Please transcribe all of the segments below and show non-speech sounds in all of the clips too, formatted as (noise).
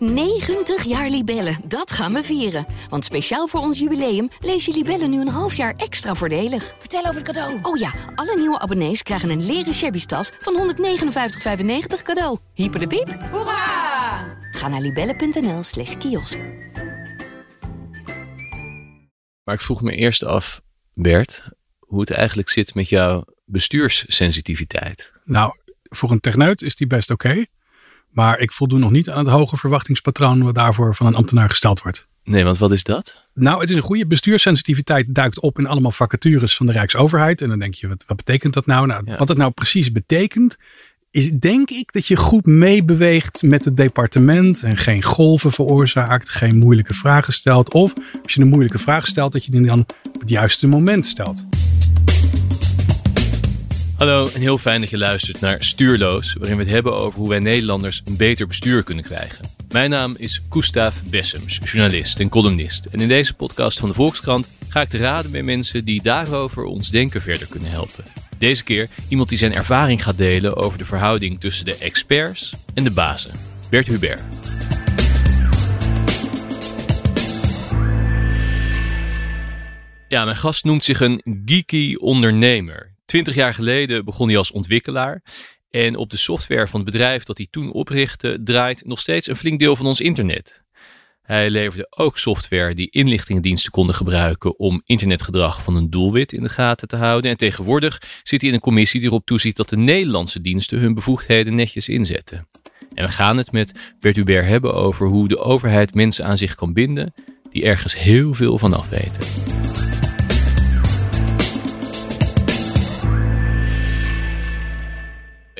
90 jaar Libellen, dat gaan we vieren. Want speciaal voor ons jubileum lees je Libellen nu een half jaar extra voordelig. Vertel over het cadeau. Oh ja, alle nieuwe abonnees krijgen een leren shabby tas van 159,95 cadeau. Hyper de piep. Hoera! Ga naar libellen.nl slash kiosk. Maar ik vroeg me eerst af, Bert, hoe het eigenlijk zit met jouw bestuurssensitiviteit. Nou, voor een techneut is die best oké. Maar ik voldoen nog niet aan het hoge verwachtingspatroon wat daarvoor van een ambtenaar gesteld wordt. Nee, want wat is dat? Nou, het is een goede bestuurssensitiviteit duikt op in allemaal vacatures van de Rijksoverheid. En dan denk je, wat, wat betekent dat nou? nou Ja. Wat het nou precies betekent, is denk ik dat je goed meebeweegt met het departement en geen golven veroorzaakt, geen moeilijke vragen stelt. Of als je een moeilijke vraag stelt, dat je die dan op het juiste moment stelt. Hallo en heel fijn dat je luistert naar Stuurloos, waarin we het hebben over hoe wij Nederlanders een beter bestuur kunnen krijgen. Mijn naam is Gustav Bessems, journalist en columnist. En in deze podcast van de Volkskrant ga ik te raden met mensen die daarover ons denken verder kunnen helpen. Deze keer iemand die zijn ervaring gaat delen over de verhouding tussen de experts en de bazen. Bert Hubert. Ja, mijn gast noemt zich een geeky ondernemer. Twintig jaar geleden begon hij als ontwikkelaar. En op de software van het bedrijf dat hij toen oprichtte, draait nog steeds een flink deel van ons internet. Hij leverde ook software die inlichtingendiensten konden gebruiken om internetgedrag van een doelwit in de gaten te houden. En tegenwoordig zit hij in een commissie die erop toeziet dat de Nederlandse diensten hun bevoegdheden netjes inzetten. En we gaan het met Bert Hubert hebben over hoe de overheid mensen aan zich kan binden die ergens heel veel van af weten.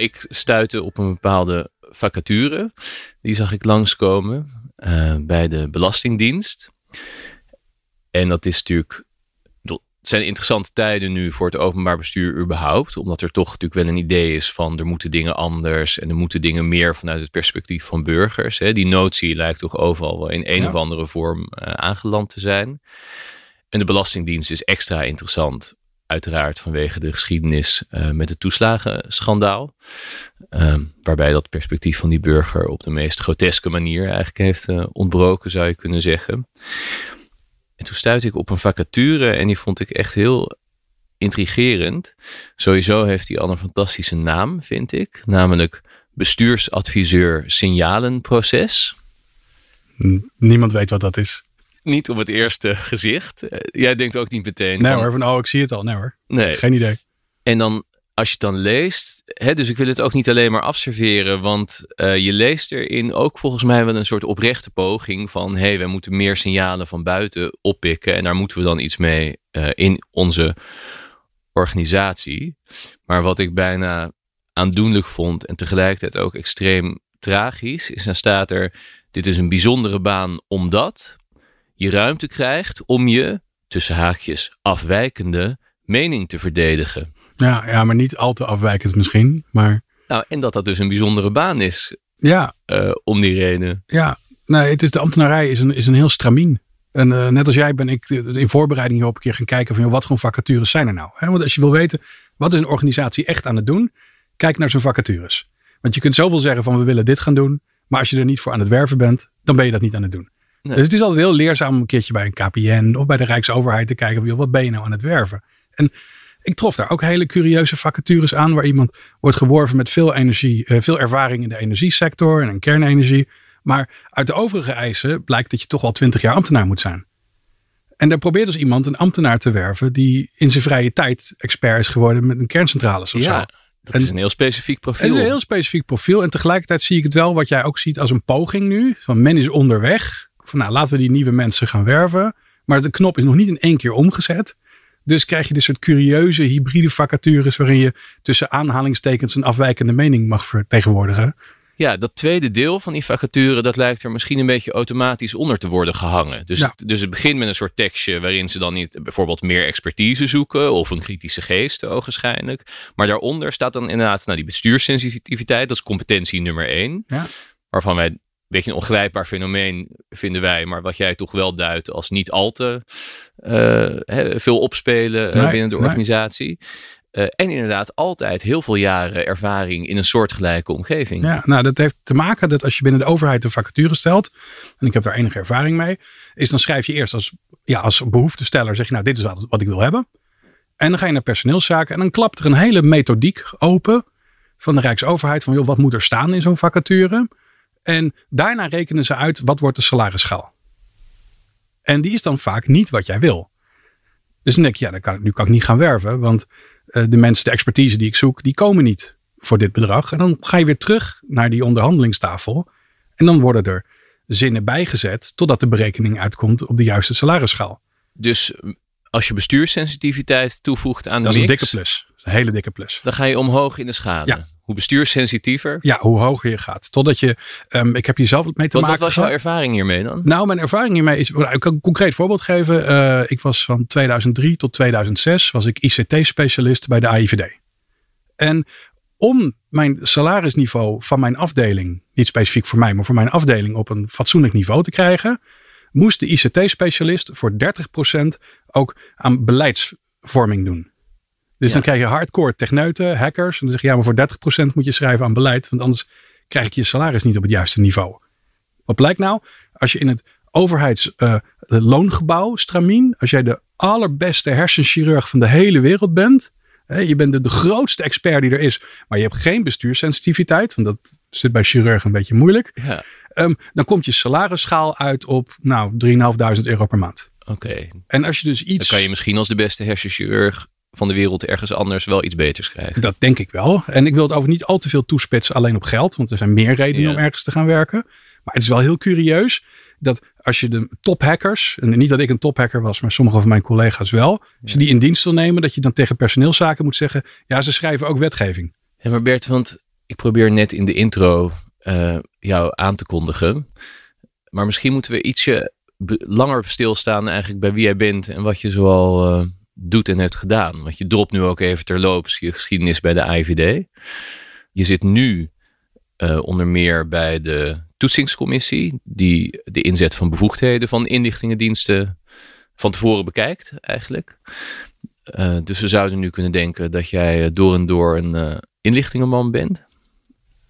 Ik stuitte op een bepaalde vacature. Die zag ik langskomen eh, bij de Belastingdienst. En dat is natuurlijk. Het zijn interessante tijden nu voor het openbaar bestuur überhaupt. Omdat er toch natuurlijk wel een idee is van er moeten dingen anders. En er moeten dingen meer vanuit het perspectief van burgers. Hè. Die notie lijkt toch overal wel in een Ja. of andere vorm eh, aangeland te zijn. En de Belastingdienst is extra interessant. Uiteraard vanwege de geschiedenis eh, met het toeslagenschandaal. Ehm, waarbij dat perspectief van die burger op de meest groteske manier eigenlijk heeft eh, ontbroken, zou je kunnen zeggen. En toen stuitte ik op een vacature en die vond ik echt heel intrigerend. Sowieso heeft hij al een fantastische naam, vind ik. Namelijk bestuursadviseur signalenproces. Niemand weet wat dat is. Niet op het eerste gezicht. Eh, jij denkt ook niet meteen. Nee van- hoor, van oh, ik zie het al. Nee hoor, Nee. geen idee. En dan, als je het dan leest, hè, dus ik wil het ook niet alleen maar afserveren, want eh, je leest erin ook volgens mij wel een soort oprechte poging van, hé, hey, wij moeten meer signalen van buiten oppikken en daar moeten we dan iets mee eh, in onze organisatie. Maar wat ik bijna aandoenlijk vond en tegelijkertijd ook extreem tragisch, is dan staat er, dit is een bijzondere baan omdat je ruimte krijgt om je, tussen haakjes, afwijkende mening te verdedigen. Ja, ja, maar niet al te afwijkend misschien. Maar Nou, en dat dat dus een bijzondere baan is ja, eh, om die reden. Ja, nee, het is, de ambtenarij is een, is een heel stramien. En eh, net als jij ben ik in voorbereiding hierop een keer gaan kijken van joh, wat voor vacatures zijn er nou? Want als je wil weten, wat is een organisatie echt aan het doen? Kijk naar zijn vacatures. Want je kunt zoveel zeggen van we willen dit gaan doen. Maar als je er niet voor aan het werven bent, dan ben je dat niet aan het doen. Nee. Dus het is altijd heel leerzaam om een keertje bij een KPN of bij de Rijksoverheid te kijken joh, wat ben je nou aan het werven? En ik trof daar ook hele curieuze vacatures aan waar iemand wordt geworven met veel energie, eh, veel ervaring in de energiesector en in kernenergie. Maar uit de overige eisen blijkt dat je toch wel twintig jaar ambtenaar moet zijn. En daar probeert dus iemand een ambtenaar te werven die in zijn vrije tijd expert is geworden met een kerncentrales of ja, zo. dat En- is een heel specifiek profiel. Het is een heel specifiek profiel. En tegelijkertijd zie ik het wel, wat jij ook ziet, als een poging nu. Van men is onderweg. Van nou, laten we die nieuwe mensen gaan werven. Maar de knop is nog niet in één keer omgezet. Dus krijg je dit soort curieuze hybride vacatures. waarin je tussen aanhalingstekens een afwijkende mening mag vertegenwoordigen. Ja, dat tweede deel van die vacature, dat lijkt er misschien een beetje automatisch onder te worden gehangen. Dus, Ja. dus het begint met een soort tekstje waarin ze dan niet bijvoorbeeld meer expertise zoeken of een kritische geest, ogenschijnlijk. Maar daaronder staat dan inderdaad nou, die bestuurssensitiviteit, dat is competentie nummer één. Ja. Waarvan wij beetje een ongrijpbaar fenomeen vinden wij, maar wat jij toch wel duidt als niet al te eh, veel opspelen eh, Nee, binnen de nee. organisatie. Eh, en inderdaad altijd heel veel jaren ervaring in een soortgelijke omgeving. Ja, nou dat heeft te maken dat als je binnen de overheid een vacature stelt, en ik heb daar enige ervaring mee, is dan schrijf je eerst als, ja, als behoeftesteller, zeg je nou dit is wat, wat ik wil hebben. En dan ga je naar personeelszaken en dan klapt er een hele methodiek open van de Rijksoverheid van joh, wat moet er staan in zo'n vacature. En daarna rekenen ze uit wat wordt de salarisschaal. En die is dan vaak niet wat jij wil. Dus dan denk je, ja, dan kan ik, nu kan ik niet gaan werven. Want uh, de mensen, de expertise die ik zoek, die komen niet voor dit bedrag. En dan ga je weer terug naar die onderhandelingstafel. En dan worden er zinnen bijgezet totdat de berekening uitkomt op de juiste salarisschaal. Dus als je bestuurssensitiviteit toevoegt aan de Dat is een dikke plus. Een hele dikke plus. dan ga je omhoog in de schade. Ja. Hoe bestuurssensitiever. Ja, hoe hoger je gaat. Totdat je, um, ik heb hier zelf mee te Want maken wat was jouw ervaring hiermee dan? Nou, mijn ervaring hiermee is, nou, ik kan een concreet voorbeeld geven. Uh, ik was van 2003 tot 2006 was ik ICT-specialist bij de AIVD. En om mijn salarisniveau van mijn afdeling, niet specifiek voor mij, maar voor mijn afdeling op een fatsoenlijk niveau te krijgen, moest de ICT-specialist voor 30% ook aan beleidsvorming doen. Dus Ja. dan krijg je hardcore techneuten, hackers. En dan zeg je ja, maar voor 30% moet je schrijven aan beleid, want anders krijg ik je salaris niet op het juiste niveau. Wat blijkt nou? Als je in het overheids eh, loongebouw, Stramien, als jij de allerbeste hersenchirurg van de hele wereld bent, hè, je bent de, de grootste expert die er is, maar je hebt geen bestuurssensitiviteit, want dat zit bij chirurg een beetje moeilijk, Ja, Ehm, dan komt je salarisschaal uit op nou 3.500 euro per maand. oké. En als je dus iets... Dan kan je misschien als de beste hersenchirurg van de wereld ergens anders wel iets beters krijgen. Dat denk ik wel. En ik wil het over niet al te veel toespitsen alleen op geld. Want er zijn meer redenen Ja. om ergens te gaan werken. Maar het is wel heel curieus dat als je de tophackers. En niet dat ik een tophacker was, maar sommige van mijn collega's wel. Als je die in dienst wil nemen, dat je dan tegen personeelszaken moet zeggen. Ja, ze schrijven ook wetgeving. Ja, maar Bert, want ik probeer net in de intro eh, jou aan te kondigen. Maar misschien moeten we ietsje langer stilstaan eigenlijk bij wie jij bent en wat je zoal eh, doet en hebt gedaan. Want je dropt nu ook even terloops je geschiedenis bij de IVD. Je zit nu eh, onder meer bij de toetsingscommissie, die de inzet van bevoegdheden van inlichtingendiensten van tevoren bekijkt eigenlijk. Eh, dus we zouden nu kunnen denken dat jij eh, door en door een eh, inlichtingenman bent.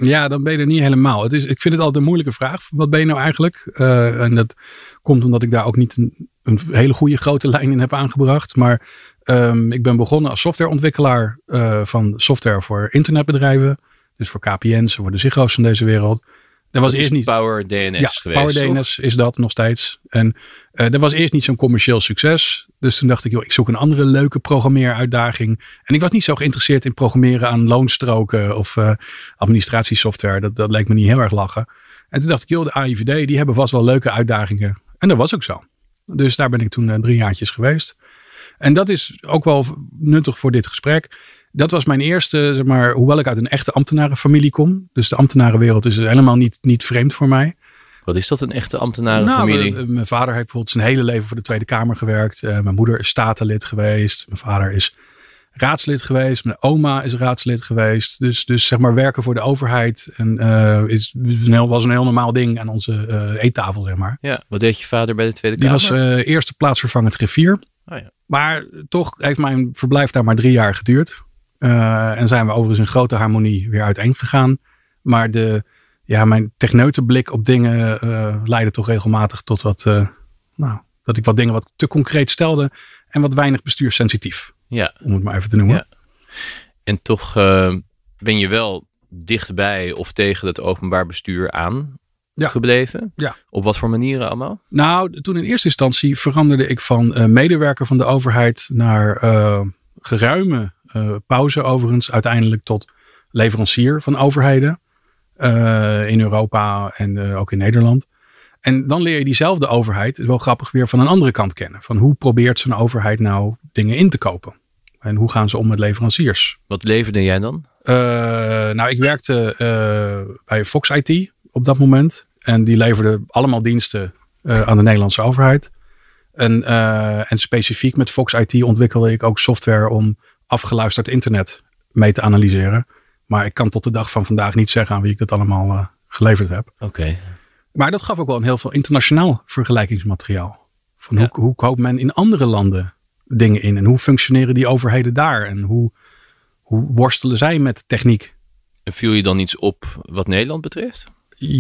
Ja, dan ben je er niet helemaal. Het is, ik vind het altijd een moeilijke vraag. Wat ben je nou eigenlijk? Eh, en dat komt omdat ik daar ook niet een, hele goede grote (laughs) lijn in heb aangebracht. Maar ehm, ik ben begonnen als softwareontwikkelaar eh, van software voor internetbedrijven. Dus voor KPN's, voor de Ziggo's van deze wereld. Dat was eerst niet. Power DNS ja, geweest. Power? DNS is dat nog steeds. En eh, dat was eerst niet zo'n commercieel succes. Dus toen dacht ik, joh, ik zoek een andere leuke programmeeruitdaging. En ik was niet zo geïnteresseerd in programmeren aan loonstroken of eh, administratiesoftware. Dat, dat leek me niet heel erg lachen. En toen dacht ik, joh, de AIVD, die hebben vast wel leuke uitdagingen. En dat was ook zo. Dus daar ben ik toen eh, drie jaartjes geweest. En dat is ook wel nuttig voor dit gesprek. Dat was mijn eerste, zeg maar, hoewel ik uit een echte ambtenarenfamilie kom. Dus de ambtenarenwereld is helemaal niet, niet vreemd voor mij. Wat is dat, een echte ambtenarenfamilie? Nou, mijn vader heeft bijvoorbeeld zijn hele leven voor de Tweede Kamer gewerkt. Eh, mijn moeder is statenlid geweest. Mijn vader is raadslid geweest. Mijn oma is raadslid geweest. Dus, dus zeg maar werken voor de overheid en, eh, is, een heel- was een heel normaal ding aan onze eh, eettafel, zeg maar. ja, wat deed je vader bij de Tweede Die Kamer? was eh, eerste plaatsvervangend griffier. Oh ja. Maar toch heeft mijn verblijf daar maar drie jaar geduurd. Eh, en zijn we overigens in grote harmonie weer uiteen gegaan. Maar de, ja, mijn techneutenblik op dingen eh, leidde toch regelmatig tot wat, eh, nou, dat ik wat dingen wat te concreet stelde en wat weinig bestuurssensitief, ja, om het maar even te noemen. Ja. en toch ben je wel dichtbij of tegen het openbaar bestuur aan Ja. gebleven. Ja. Op wat voor manieren allemaal? Nou, toen in eerste instantie veranderde ik van medewerker van de overheid naar geruime pauze overigens uiteindelijk tot leverancier van overheden eh, in Europa en eh, ook in Nederland. En dan leer je diezelfde overheid, wel grappig, weer van een andere kant kennen. Van hoe probeert zo'n overheid nou dingen in te kopen? En hoe gaan ze om met leveranciers? Wat leverde jij dan? Eh, nou, ik werkte eh, bij Fox IT op dat moment. En die leverde allemaal diensten eh, aan de Nederlandse overheid. En, eh, en specifiek met Fox IT ontwikkelde ik ook software om afgeluisterd internet mee te analyseren. Maar ik kan tot de dag van vandaag niet zeggen aan wie ik dat allemaal eh, geleverd heb. Oké. Maar dat gaf ook wel een heel veel internationaal vergelijkingsmateriaal. Van Ja. hoe, hoe koopt men in andere landen dingen in? En hoe functioneren die overheden daar? En hoe hoe worstelen zij met techniek? En viel je dan iets op wat Nederland betreft?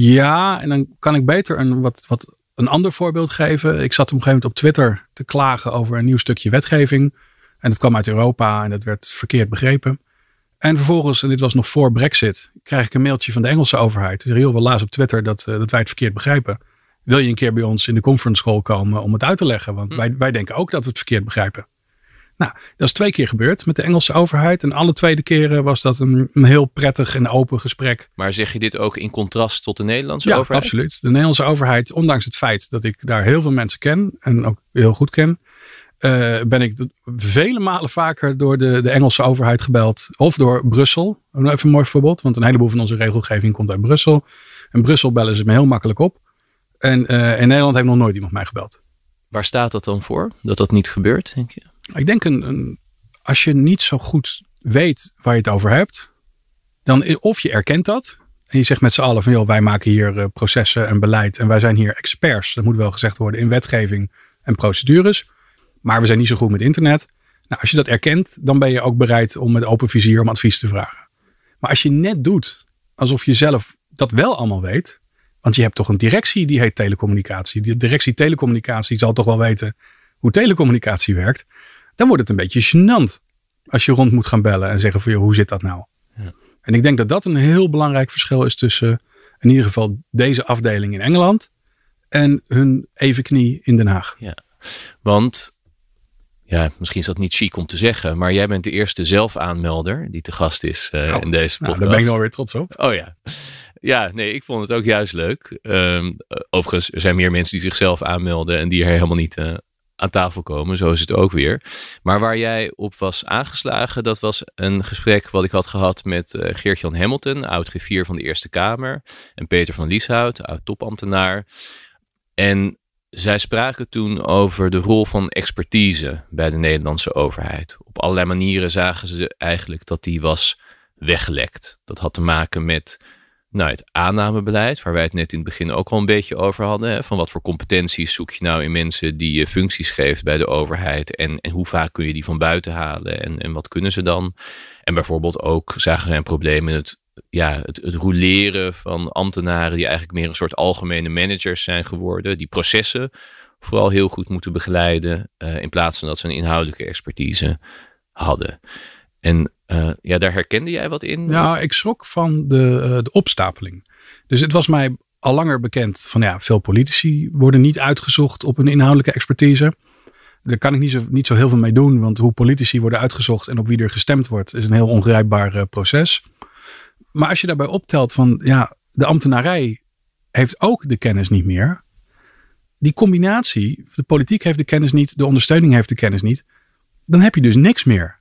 Ja, en dan kan ik beter een, wat, wat, een ander voorbeeld geven. Ik zat op een gegeven moment op Twitter te klagen over een nieuw stukje wetgeving. En het kwam uit Europa en dat werd verkeerd begrepen. En vervolgens, en dit was nog voor Brexit, krijg ik een mailtje van de Engelse overheid. Dus heel wel laat op Twitter dat, uh, dat wij het verkeerd begrijpen. Wil je een keer bij ons in de conference call komen om het uit te leggen? Want hm. wij, wij denken ook dat we het verkeerd begrijpen. Nou, dat is twee keer gebeurd met de Engelse overheid. En alle tweede keren was dat een, een, heel prettig en open gesprek. Maar zeg je dit ook in contrast tot de Nederlandse ja, overheid? Ja, absoluut. De Nederlandse overheid, ondanks het feit dat ik daar heel veel mensen ken en ook heel goed ken, uh, ben ik vele malen vaker door de, de Engelse overheid gebeld. Of door Brussel. Even een mooi voorbeeld. Want een heleboel van onze regelgeving komt uit Brussel. En Brussel bellen ze me heel makkelijk op. En uh, in Nederland heeft nog nooit iemand mij gebeld. Waar staat dat dan voor? Dat dat niet gebeurt, denk je? Ik denk een, een, als je niet zo goed weet waar je het over hebt. Dan of je erkent dat. En je zegt met z'n allen van joh, wij maken hier uh, processen en beleid. En wij zijn hier experts. Dat moet wel gezegd worden in wetgeving en procedures. Maar we zijn niet zo goed met internet. Nou, als je dat erkent, dan ben je ook bereid om met open vizier om advies te vragen. Maar als je net doet alsof je zelf dat wel allemaal weet. Want je hebt toch een directie die heet telecommunicatie. Die directie telecommunicatie zal toch wel weten hoe telecommunicatie werkt. Dan wordt het een beetje gênant als je rond moet gaan bellen en zeggen van hoe zit dat nou? Ja. En ik denk dat dat een heel belangrijk verschil is tussen in ieder geval deze afdeling in Engeland en hun evenknie in Den Haag. Ja, want ja, misschien is dat niet chic om te zeggen, maar jij bent de eerste zelfaanmelder die te gast is uh, in deze podcast. Nou, daar ben ik alweer trots op. Oh ja. Ja, nee, ik vond het ook juist leuk. Um, overigens, er zijn meer mensen die zichzelf aanmelden en die er helemaal niet uh, aan tafel komen. Zo is het ook weer. Maar waar jij op was aangeslagen, dat was een gesprek wat ik had gehad met uh, Geert-Jan Hamilton, oud griffier van de Eerste Kamer, en Peter van Lieshout, oud topambtenaar. En zij spraken toen over de rol van expertise bij de Nederlandse overheid. Op allerlei manieren zagen ze eigenlijk dat die was weggelekt. Dat had te maken met nou, het aannamebeleid, waar wij het net in het begin ook al een beetje over hadden. Hè, van wat voor competenties zoek je nou in mensen die je functies geeft bij de overheid. En, en hoe vaak kun je die van buiten halen en, en wat kunnen ze dan? En bijvoorbeeld ook zagen zij een probleem in het ja, het, het roleren van ambtenaren die eigenlijk meer een soort algemene managers zijn geworden. Die processen vooral heel goed moeten begeleiden. Uh, in plaats van dat ze een inhoudelijke expertise hadden. En uh, ja, daar herkende jij wat in? Ja, ik schrok van de, uh, de opstapeling. Dus het was mij al langer bekend van ja, veel politici worden niet uitgezocht op een inhoudelijke expertise. Daar kan ik niet zo, niet zo heel veel mee doen, want hoe politici worden uitgezocht en op wie er gestemd wordt, is een heel ongrijpbaar proces maar als je daarbij optelt van ja, de ambtenarij heeft ook de kennis niet meer. Die combinatie, de politiek heeft de kennis niet, de ondersteuning heeft de kennis niet. Dan heb je dus niks meer.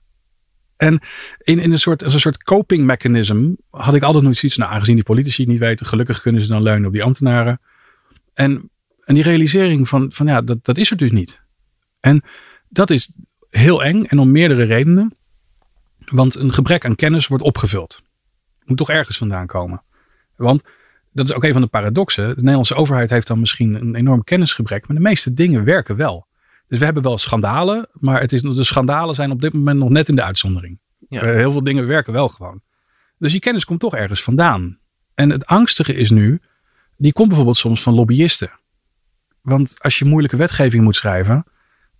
En in, in een soort, als een soort coping mechanism had ik altijd nooit zoiets. Nou, aangezien die politici het niet weten, gelukkig kunnen ze dan leunen op die ambtenaren. En, en die realisering van, van ja, dat, dat is er dus niet. En dat is heel eng en om meerdere redenen. Want een gebrek aan kennis wordt opgevuld moet toch ergens vandaan komen. Want dat is ook een van de paradoxen. De Nederlandse overheid heeft dan misschien een enorm kennisgebrek, maar de meeste dingen werken wel. Dus we hebben wel schandalen, maar het is, de schandalen zijn op dit moment nog net in de uitzondering. Ja. Eh, heel veel dingen werken wel gewoon. Dus die kennis komt toch ergens vandaan. En het angstige is nu, die komt bijvoorbeeld soms van lobbyisten. Want als je moeilijke wetgeving moet schrijven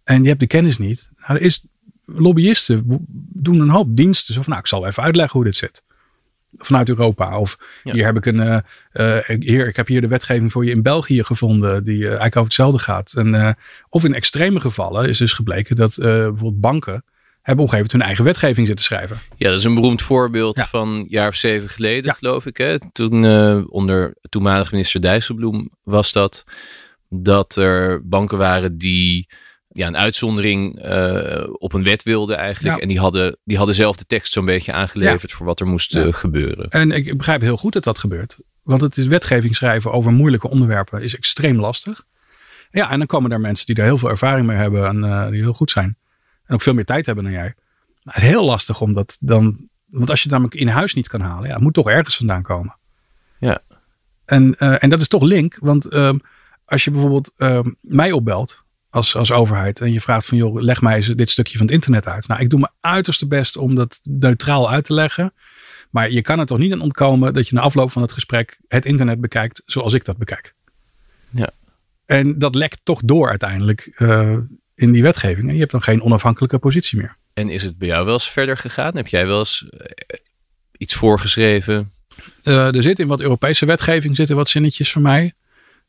en je hebt de kennis niet, nou, er is, lobbyisten doen een hoop diensten. Zo van, nou, ik zal even uitleggen hoe dit zit vanuit Europa. Of hier heb ik een, uh, hier, ik heb hier de wetgeving voor je in België gevonden, die uh, eigenlijk over hetzelfde gaat. En, of in extreme gevallen is dus gebleken dat bijvoorbeeld banken hebben op een gegeven moment hun eigen wetgeving zitten schrijven. Ja, dat is een beroemd voorbeeld van een jaar of zeven geleden, geloof ik. Hè? Toen onder toenmalig minister Dijsselbloem was dat, dat er banken waren die ja, een uitzondering uh, op een wet wilde eigenlijk. En die hadden, die hadden zelf de tekst zo'n beetje aangeleverd voor wat er moest uh, gebeuren. En ik begrijp heel goed dat dat gebeurt. Want het is wetgeving schrijven over moeilijke onderwerpen is extreem lastig. Ja, en dan komen daar mensen die daar heel veel ervaring mee hebben en uh, die heel goed zijn. En ook veel meer tijd hebben dan jij. Maar het is heel lastig om dat dan. Want als je het namelijk in huis niet kan halen, ja, het moet toch ergens vandaan komen. Ja. En, en dat is toch link, want ehm, als je bijvoorbeeld ehm, mij opbelt als, als overheid. En je vraagt van joh, leg mij eens dit stukje van het internet uit. Nou, ik doe mijn uiterste best om dat neutraal uit te leggen. Maar je kan er toch niet aan ontkomen dat je na afloop van het gesprek het internet bekijkt zoals ik dat bekijk. Ja. En dat lekt toch door uiteindelijk uh, in die wetgeving. En je hebt dan geen onafhankelijke positie meer. En is het bij jou wel eens verder gegaan? Heb jij wel eens uh, iets voorgeschreven? Uh, er zit in wat Europese wetgeving zitten wat zinnetjes voor mij.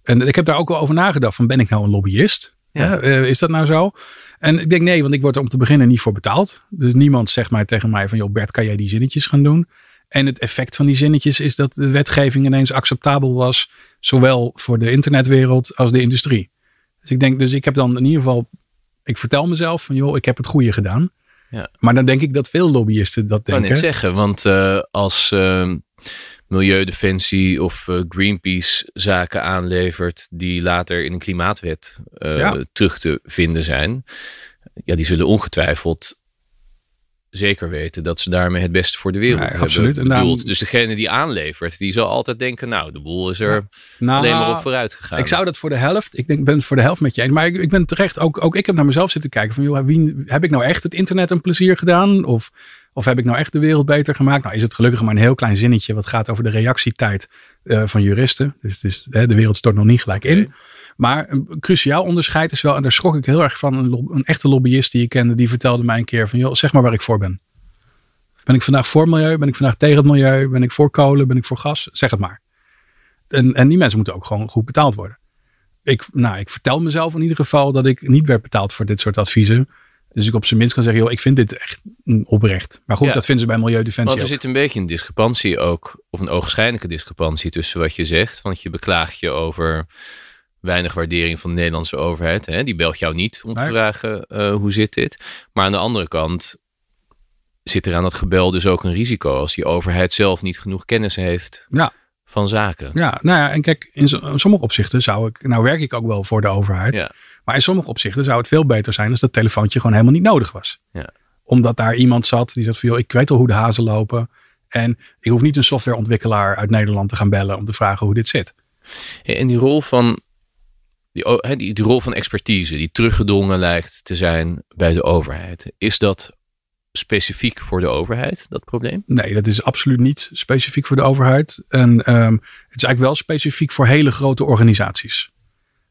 En ik heb daar ook wel over nagedacht. Van ben ik nou een lobbyist? Ja. Uh, is dat nou zo? En ik denk nee, want ik word er om te beginnen niet voor betaald. Dus niemand zegt mij tegen mij van joh Bert, kan jij die zinnetjes gaan doen? En het effect van die zinnetjes is dat de wetgeving ineens acceptabel was. Zowel voor de internetwereld als de industrie. Dus ik denk, dus ik heb dan in ieder geval, ik vertel mezelf van joh, ik heb het goede gedaan. Ja. Maar dan denk ik dat veel lobbyisten dat denken. Ik kan net zeggen, want uh, als uh, Milieudefensie of uh, Greenpeace zaken aanlevert die later in een klimaatwet ja. terug te vinden zijn. Ja, die zullen ongetwijfeld zeker weten dat ze daarmee het beste voor de wereld ja, hebben absoluut. bedoeld. En daarom, Dus degene die aanlevert, die zal altijd denken, nou, de boel is er Ja. Nou, alleen maar op vooruit gegaan. Ik zou dat voor de helft, ik denk, ben het voor de helft met je eens. Maar ik, ik ben terecht, ook, ook ik heb naar mezelf zitten kijken van, joh, wie, heb ik nou echt het internet een plezier gedaan? Of, of heb ik nou echt de wereld beter gemaakt? Nou is het gelukkig maar een heel klein zinnetje wat gaat over de reactietijd eh, van juristen. Dus het is, hè, de wereld stort nog niet gelijk in. Maar een cruciaal onderscheid is wel, en daar schrok ik heel erg van, een, een echte lobbyist die ik kende, die vertelde mij een keer van, joh, zeg maar waar ik voor ben. Ben ik vandaag voor milieu? Ben ik vandaag tegen het milieu? Ben ik voor kolen? Ben ik voor gas? Zeg het maar. En, en die mensen moeten ook gewoon goed betaald worden. Ik, nou, ik vertel mezelf in ieder geval dat ik niet werd betaald voor dit soort adviezen. Dus ik op zijn minst kan zeggen, joh, ik vind dit echt oprecht. Maar goed, Ja. dat vinden ze bij Milieudefensie Want er ook. zit een beetje een discrepantie ook, of een ogenschijnlijke discrepantie tussen wat je zegt. Want je beklaagt je over weinig waardering van de Nederlandse overheid. Hè? Die belt jou niet om te vragen eh, hoe zit dit. Maar aan de andere kant zit er aan dat gebel dus ook een risico als die overheid zelf niet genoeg kennis heeft Ja. van zaken. Ja, nou ja, en kijk, in sommige opzichten zou ik, nou werk ik ook wel voor de overheid. Ja. Maar in sommige opzichten zou het veel beter zijn als dat telefoontje gewoon helemaal niet nodig was. Ja. Omdat daar iemand zat die zat van, joh, ik weet al hoe de hazen lopen. En ik hoef niet een softwareontwikkelaar uit Nederland te gaan bellen om te vragen hoe dit zit. En die rol van die, die, die rol van expertise, die teruggedrongen lijkt te zijn bij de overheid. Is dat specifiek voor de overheid, dat probleem? Nee, dat is absoluut niet specifiek voor de overheid. En ehm, het is eigenlijk wel specifiek voor hele grote organisaties.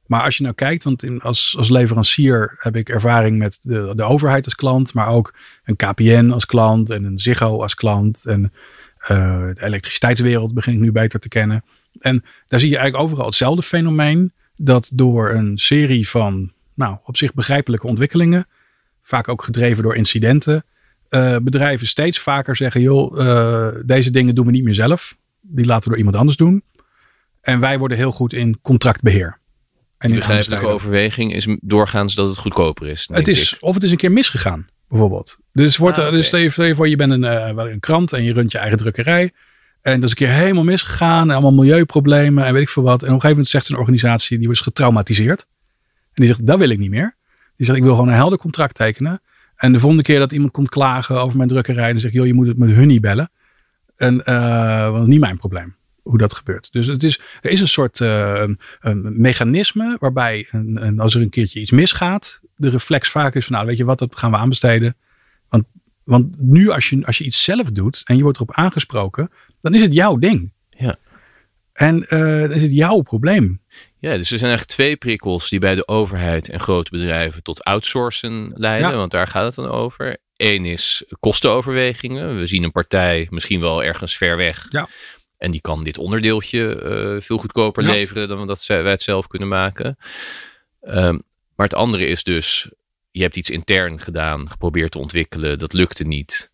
Maar als je nou kijkt, want in, als, als leverancier heb ik ervaring met de, de overheid als klant, maar ook een KPN als klant en een Ziggo als klant. En eh, de elektriciteitswereld begin ik nu beter te kennen. En daar zie je eigenlijk overal hetzelfde fenomeen. Dat door een serie van nou, op zich begrijpelijke ontwikkelingen, vaak ook gedreven door incidenten, eh, bedrijven steeds vaker zeggen: joh, eh, deze dingen doen we niet meer zelf. Die laten we door iemand anders doen. En wij worden heel goed in contractbeheer. En Die in begrijpelijke overweging is doorgaans dat het goedkoper is. Het is, ik. of het is een keer misgegaan, bijvoorbeeld. Dus, wordt Ah, er, dus stel je stel je voor, je bent een, eh, wel een krant en je runt je eigen drukkerij. En dat is een keer helemaal misgegaan. En allemaal milieuproblemen en weet ik veel wat. En op een gegeven moment zegt een organisatie, die was getraumatiseerd. En die zegt, dat wil ik niet meer. Die zegt, ik wil gewoon een helder contract tekenen. En de volgende keer dat iemand komt klagen over mijn drukkerij. Dan zeg ik, joh, je moet het met hun niet bellen. En, eh, want dat is niet mijn probleem hoe dat gebeurt. Dus het is, er is een soort eh, een, mechanisme waarbij een, een- als er een keertje iets misgaat, de reflex vaak is van nou weet je wat, dat gaan we aanbesteden. Want, want nu als je, als je iets zelf doet en je wordt erop aangesproken, dan is het jouw ding. Ja. En eh, dan is het jouw probleem. Ja, dus er zijn eigenlijk twee prikkels die bij de overheid en grote bedrijven tot outsourcen leiden. Ja. Want daar gaat het dan over. Eén is kostenoverwegingen. We zien een partij misschien wel ergens ver weg. Ja. En die kan dit onderdeeltje eh, veel goedkoper Ja. leveren dan dat wij het zelf kunnen maken. Ehm, maar het andere is dus, je hebt iets intern gedaan, geprobeerd te ontwikkelen, dat lukte niet.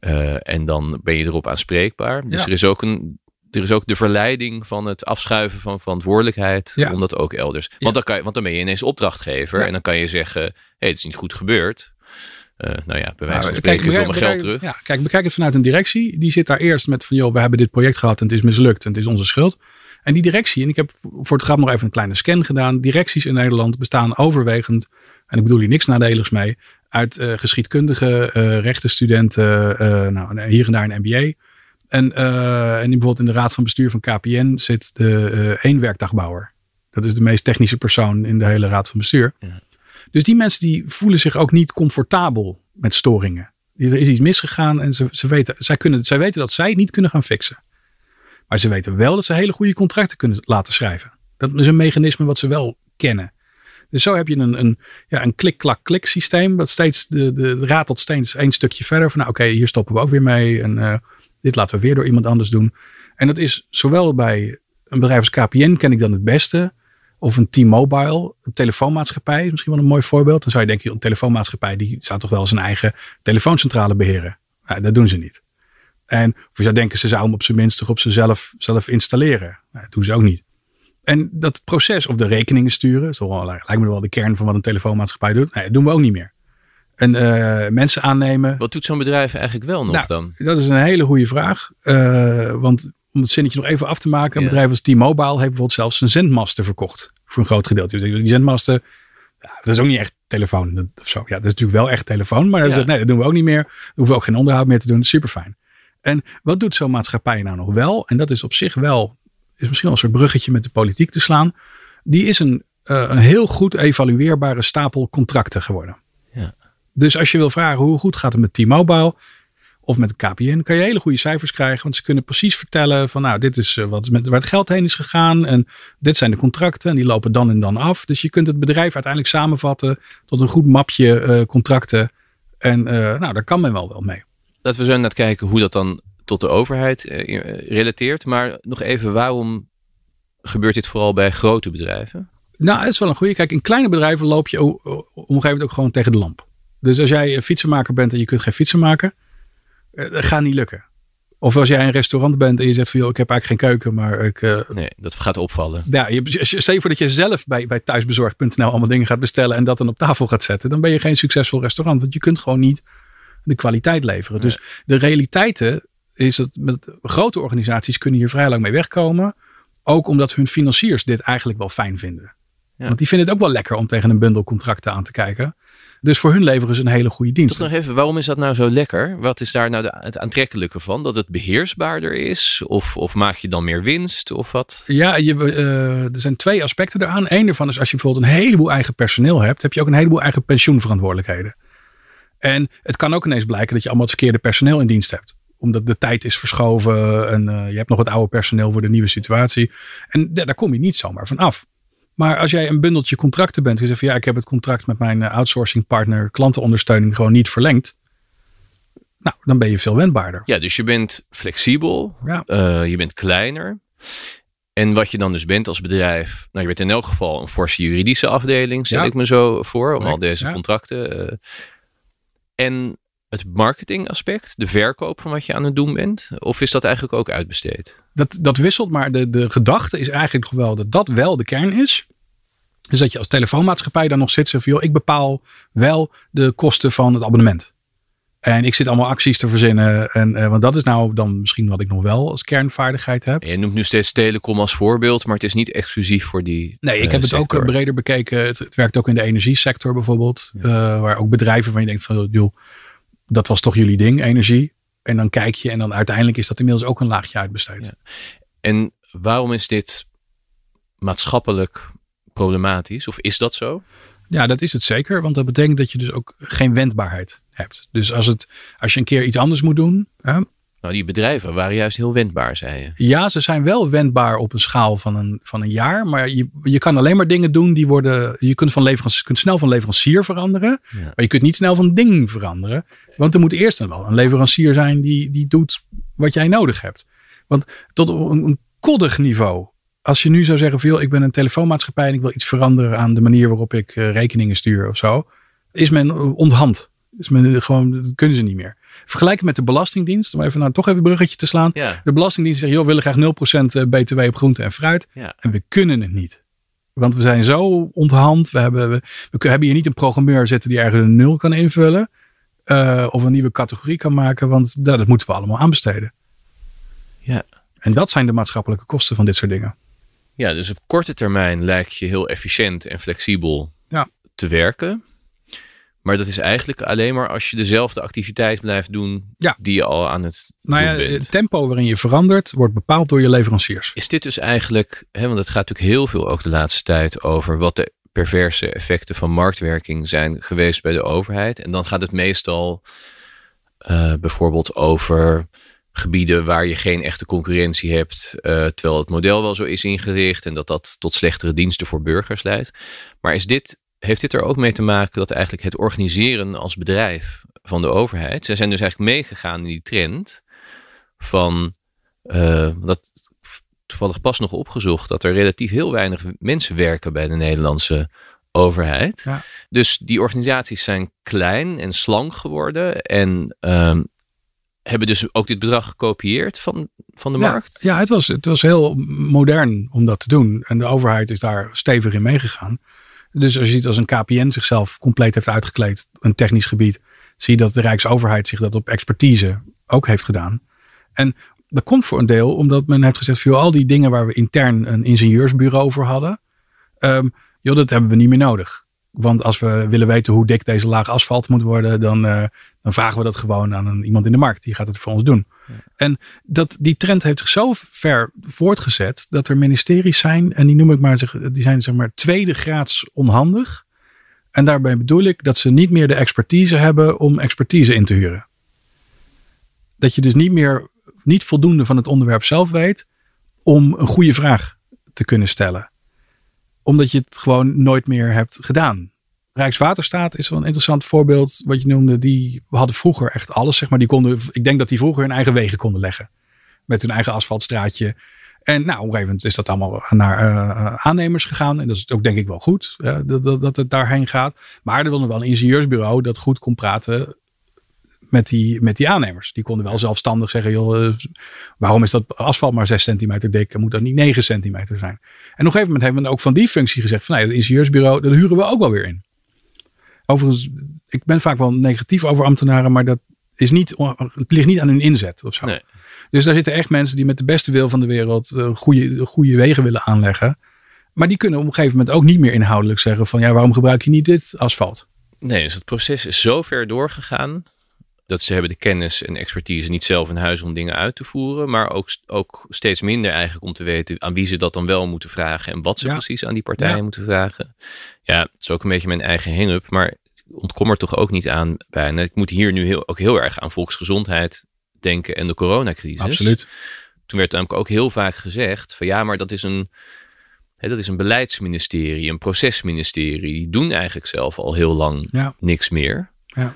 Eh, en dan ben je erop aanspreekbaar. Dus Ja. er is ook een er is ook de verleiding van het afschuiven van verantwoordelijkheid. Ja. Om dat ook elders. Want, dan kan je, want dan ben je ineens opdrachtgever. En dan kan je zeggen: hé, hey, het is niet goed gebeurd. Eh, nou ja, bij wijze van spreken, mijn bekijk- geld terug. Ja, kijk, bekijk het vanuit een directie. Die zit daar eerst met van, joh, we hebben dit project gehad en het is mislukt en het is onze schuld. En die directie, en ik heb voor het grap nog even een kleine scan gedaan. Directies in Nederland bestaan overwegend, en ik bedoel hier niks nadeligs mee, uit eh, geschiedkundige eh rechtenstudenten, nou, hier en daar een MBA. En, en bijvoorbeeld in de raad van bestuur van KPN zit de één werkdagbouwer. Dat is de meest technische persoon in de hele raad van bestuur. Ja. Dus die mensen die voelen zich ook niet comfortabel met storingen. Er is iets misgegaan en ze, ze weten, zij, kunnen, zij weten dat zij het niet kunnen gaan fixen. Maar ze weten wel dat ze hele goede contracten kunnen laten schrijven. Dat is een mechanisme wat ze wel kennen. Dus zo heb je een, een, ja, een klik-klak-klik systeem. Dat steeds de, de, de ratelt steeds één stukje verder. Van nou oké, hier stoppen we ook weer mee. En uh, dit laten we weer door iemand anders doen. En dat is zowel bij een bedrijf als KPN ken ik dan het beste. Of een T-Mobile, een telefoonmaatschappij, is misschien wel een mooi voorbeeld. Dan zou je denken, een telefoonmaatschappij die zou toch wel zijn eigen telefooncentrale beheren. Nou, dat doen ze niet. En of je zou denken, ze zouden hem op zijn minst toch op zichzelf zelf installeren. Nou, dat doen ze ook niet. En dat proces of de rekeningen sturen, zo lijkt me wel de kern van wat een telefoonmaatschappij doet. Nee, dat doen we ook niet meer. En uh, mensen aannemen. Wat doet zo'n bedrijf eigenlijk wel nog nou, dan? Dat is een hele goede vraag. Uh, want om het zinnetje nog even af te maken. Een ja. bedrijf als T-Mobile heeft bijvoorbeeld zelfs zijn zendmasten verkocht. Voor een groot gedeelte. Die zendmasten, ja, dat is ook niet echt telefoon. Dat, of zo. Ja, dat is natuurlijk wel echt telefoon. Maar dat, ja. nee, dat doen we ook niet meer. We hoeven ook geen onderhoud meer te doen. Super fijn. En wat doet zo'n maatschappij nou nog wel? En dat is op zich wel, is misschien wel een soort bruggetje met de politiek te slaan. Die is een, uh, een heel goed evalueerbare stapel contracten geworden. Ja. Dus als je wil vragen hoe goed gaat het met T-Mobile of met de KPN, kan je hele goede cijfers krijgen. Want ze kunnen precies vertellen van nou, dit is wat met, waar het geld heen is gegaan. En dit zijn de contracten en die lopen dan en dan af. Dus je kunt het bedrijf uiteindelijk samenvatten tot een goed mapje uh, contracten. En uh, nou, daar kan men wel wel mee. Dat we zo naar kijken hoe dat dan tot de overheid uh, relateert. Maar nog even, waarom gebeurt dit vooral bij grote bedrijven? Nou, het is wel een goede. Kijk, in kleine bedrijven loop je op een gegeven moment ook gewoon tegen de lamp. Dus als jij een fietsenmaker bent en je kunt geen fietsen maken, dat gaat niet lukken. Of als jij een restaurant bent en je zegt van, joh, ik heb eigenlijk geen keuken, maar ik... Uh, nee, dat gaat opvallen. Ja, je, stel je voor dat je zelf bij, bij thuisbezorgd.nl allemaal dingen gaat bestellen en dat dan op tafel gaat zetten. Dan ben je geen succesvol restaurant, want je kunt gewoon niet de kwaliteit leveren. Nee. Dus de realiteiten is dat met grote organisaties kunnen hier vrij lang mee wegkomen. Ook omdat hun financiers dit eigenlijk wel fijn vinden. Ja. Want die vinden het ook wel lekker om tegen een bundel contracten aan te kijken. Dus voor hun leveren ze een hele goede dienst. Nog even, waarom is dat nou zo lekker? Wat is daar nou de, het aantrekkelijke van? Dat het beheersbaarder is? Of, of maak je dan meer winst? Of wat? Ja, je, uh, er zijn twee aspecten eraan. Eén daarvan is als je bijvoorbeeld een heleboel eigen personeel hebt, heb je ook een heleboel eigen pensioenverantwoordelijkheden. En het kan ook ineens blijken dat je allemaal het verkeerde personeel in dienst hebt omdat de tijd is verschoven en uh, je hebt nog het oude personeel voor de nieuwe situatie. En daar kom je niet zomaar van af. Maar als jij een bundeltje contracten bent, je zegt van ja, ik heb het contract met mijn outsourcing partner klantenondersteuning gewoon niet verlengd. Nou, dan ben je veel wendbaarder. Ja, dus je bent flexibel, ja. uh, je bent kleiner. En wat je dan dus bent als bedrijf, nou je bent in elk geval een forse juridische afdeling, stel ja. ik me zo voor, om Correct, al deze ja. contracten. Uh, en het marketingaspect, de verkoop van wat je aan het doen bent? Of is dat eigenlijk ook uitbesteed? Dat, dat wisselt, maar de, de gedachte is eigenlijk wel dat dat wel de kern is. Dus dat je als telefoonmaatschappij dan nog zit en van, joh, ik bepaal wel de kosten van het abonnement. En ik zit allemaal acties te verzinnen. En, uh, want dat is nou dan misschien wat ik nog wel als kernvaardigheid heb. En je noemt nu steeds telecom als voorbeeld, maar het is niet exclusief voor die. Nee, ik uh, heb het sector. ook breder bekeken. Het, het, werkt ook in de energiesector bijvoorbeeld. Ja. Uh, waar ook bedrijven van je denkt van, joh, dat was toch jullie ding, energie. En dan kijk je en dan uiteindelijk is dat inmiddels ook een laagje uitbesteed. Ja. En waarom is dit maatschappelijk problematisch? Of is dat zo? Ja, dat is het zeker. Want dat betekent dat je dus ook geen wendbaarheid hebt. Dus als, het, als je een keer iets anders moet doen. Hè, nou, die bedrijven waren juist heel wendbaar, zei je. Ja, ze zijn wel wendbaar op een schaal van een, van een jaar. Maar je, je kan alleen maar dingen doen die worden. Je kunt, van leverancier, kunt snel van leverancier veranderen. Ja. Maar je kunt niet snel van ding veranderen. Want er moet eerst dan wel een leverancier zijn die, die doet wat jij nodig hebt. Want tot op een, een koddig niveau. Als je nu zou zeggen: van, ik ben een telefoonmaatschappij en ik wil iets veranderen aan de manier waarop ik uh, rekeningen stuur of zo. Is men onthand. Is men gewoon, dat kunnen ze niet meer. Vergelijken met de Belastingdienst, om even nou toch even een bruggetje te slaan. Ja. De Belastingdienst zegt, joh, we willen graag 0% BTW op groente en fruit. Ja. En we kunnen het niet. Want we zijn zo onthand. We hebben, we, we hebben hier niet een programmeur zitten die ergens een nul kan invullen. Uh, of een nieuwe categorie kan maken. Want nou, dat moeten we allemaal aanbesteden. Ja. En dat zijn de maatschappelijke kosten van dit soort dingen. Ja, dus op korte termijn lijkt je heel efficiënt en flexibel ja. te werken. Maar dat is eigenlijk alleen maar als je dezelfde activiteit blijft doen ja. die je al aan het nou doen ja, bent. Het tempo waarin je verandert wordt bepaald door je leveranciers. Is dit dus eigenlijk, hè, want het gaat natuurlijk heel veel ook de laatste tijd over wat de perverse effecten van marktwerking zijn geweest bij de overheid. En dan gaat het meestal uh, bijvoorbeeld over gebieden waar je geen echte concurrentie hebt, uh, terwijl het model wel zo is ingericht en dat dat tot slechtere diensten voor burgers leidt. Maar is dit, heeft dit er ook mee te maken dat eigenlijk het organiseren als bedrijf van de overheid, zij zijn dus eigenlijk meegegaan in die trend van, uh, dat toevallig pas nog opgezocht, dat er relatief heel weinig mensen werken bij de Nederlandse overheid. Ja. Dus die organisaties zijn klein en slank geworden en um, hebben dus ook dit bedrag gekopieerd van, van de markt? Ja, het was, het was heel modern om dat te doen. En de overheid is daar stevig in meegegaan. Dus als je ziet als een KPN zichzelf compleet heeft uitgekleed, een technisch gebied, zie je dat de Rijksoverheid zich dat op expertise ook heeft gedaan. En dat komt voor een deel omdat men heeft gezegd, voor al die dingen waar we intern een ingenieursbureau voor hadden, um, joh, dat hebben we niet meer nodig. Want als we willen weten hoe dik deze laag asfalt moet worden, dan, uh, dan vragen we dat gewoon aan iemand in de markt. Die gaat het voor ons doen. En dat, die trend heeft zich zo ver voortgezet dat er ministeries zijn, en die noem ik maar, die zijn zeg maar tweede graads onhandig. En daarbij bedoel ik dat ze niet meer de expertise hebben om expertise in te huren. Dat je dus niet meer, niet voldoende van het onderwerp zelf weet om een goede vraag te kunnen stellen omdat je het gewoon nooit meer hebt gedaan. Rijkswaterstaat is wel een interessant voorbeeld. Wat je noemde, die hadden vroeger echt alles. Zeg maar, die konden, ik denk dat die vroeger hun eigen wegen konden leggen. Met hun eigen asfaltstraatje. En nou, op een gegeven moment is dat allemaal naar uh, aannemers gegaan. En dat is ook denk ik wel goed dat, dat, dat het daarheen gaat. Maar er nog wel een ingenieursbureau dat goed kon praten met die, met die aannemers. Die konden wel zelfstandig zeggen, joh, eh, waarom is dat asfalt maar 6 centimeter dik en moet dat niet 9 centimeter zijn? En op een gegeven moment heeft men ook van die functie gezegd van, nee, het ingenieursbureau, dat huren we ook wel weer in. Overigens, ik ben vaak wel negatief over ambtenaren, maar dat is niet, het ligt niet aan hun inzet of zo. Nee. Dus daar zitten echt mensen die met de beste wil van de wereld uh, goede, goede wegen willen aanleggen. Maar die kunnen op een gegeven moment ook niet meer inhoudelijk zeggen van ja, waarom gebruik je niet dit asfalt? Nee, dus het proces is zo ver doorgegaan dat ze hebben de kennis en expertise niet zelf in huis om dingen uit te voeren, maar ook, ook steeds minder eigenlijk om te weten aan wie ze dat dan wel moeten vragen en wat ze precies aan die partijen moeten vragen. Ja, het is ook een beetje mijn eigen hang-up, maar ontkom er toch ook niet aan bij. En ik moet hier nu heel, ook heel erg aan volksgezondheid denken en de coronacrisis. Absoluut. Toen werd namelijk ook heel vaak gezegd van ja, maar dat is een, hè, dat is een beleidsministerie, een procesministerie. Die doen eigenlijk zelf al heel lang niks meer. Ja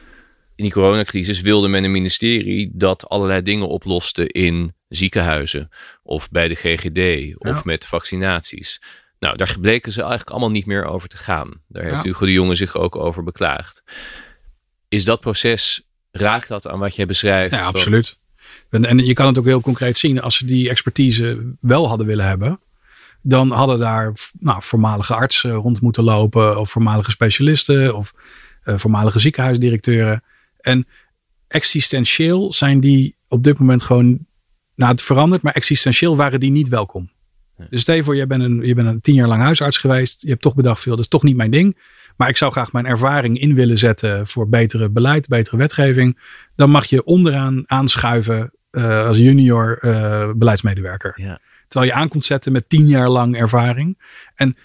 in die coronacrisis wilde men een ministerie dat allerlei dingen oploste in ziekenhuizen of bij de GGD of met vaccinaties. Nou, daar bleken ze eigenlijk allemaal niet meer over te gaan. Daar heeft Hugo de Jonge zich ook over beklaagd. Is dat proces, raakt dat aan wat jij beschrijft? Ja, absoluut. En, en je kan het ook heel concreet zien. Als ze die expertise wel hadden willen hebben, dan hadden daar nou, voormalige artsen rond moeten lopen, of voormalige specialisten, of uh, voormalige ziekenhuisdirecteuren. En existentieel zijn die op dit moment gewoon, nou het verandert, maar existentieel waren die niet welkom. Dus stel je voor, je bent, een, je bent een tien jaar lang huisarts geweest. Je hebt toch bedacht, veel, dat is toch niet mijn ding. Maar ik zou graag mijn ervaring in willen zetten voor betere beleid, betere wetgeving. Dan mag je onderaan aanschuiven uh, als junior uh, beleidsmedewerker. Ja. Terwijl je aankomt zetten met tien jaar lang ervaring. En